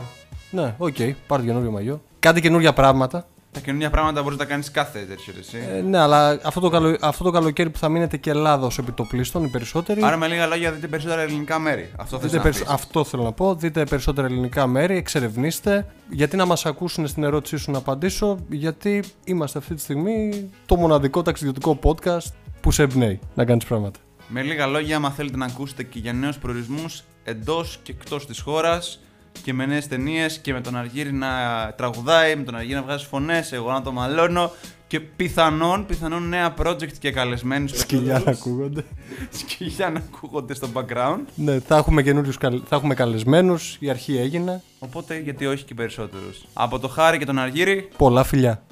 Ναι, οκ, πάρτε καινούριο μαγιό. Κάντε καινούργια πράγματα. Τα καινούργια πράγματα μπορείς να τα κάνεις κάθε τέτοιο εσύ. Ε, ναι, αλλά αυτό το, καλο... αυτό το καλοκαίρι που θα μείνετε και Ελλάδο επί το πλήστον, οι περισσότεροι. Άρα με λίγα λόγια δείτε περισσότερα ελληνικά μέρη. Αυτό θες Δείτε να περισ- πεις. Αυτό θέλω να πω. Δείτε περισσότερα ελληνικά μέρη, εξερευνήστε. Γιατί να μας ακούσουν στην ερώτησή σου να απαντήσω, Γιατί είμαστε αυτή τη στιγμή το μοναδικό ταξιδιωτικό podcast που σε εμπνέει να κάνεις πράγματα. Με λίγα λόγια, άμα θέλετε να ακούσετε και για νέους προορισμούς εντός και εκτός της χώρας και με νέες ταινίες και με τον Αργύρι να τραγουδάει, με τον Αργύρι να βγάζει φωνές, εγώ να το μαλώνω και πιθανόν, πιθανόν νέα project και καλεσμένους Σκυλιά να ακούγονται. [LAUGHS] σκυλιά να ακούγονται στο background. ναι, θα έχουμε καινούριους θα έχουμε καλεσμένους. Η αρχή έγινε. Οπότε γιατί όχι και περισσότερους. Από το Χάρη και τον Αργύρι, Πολλά φιλιά.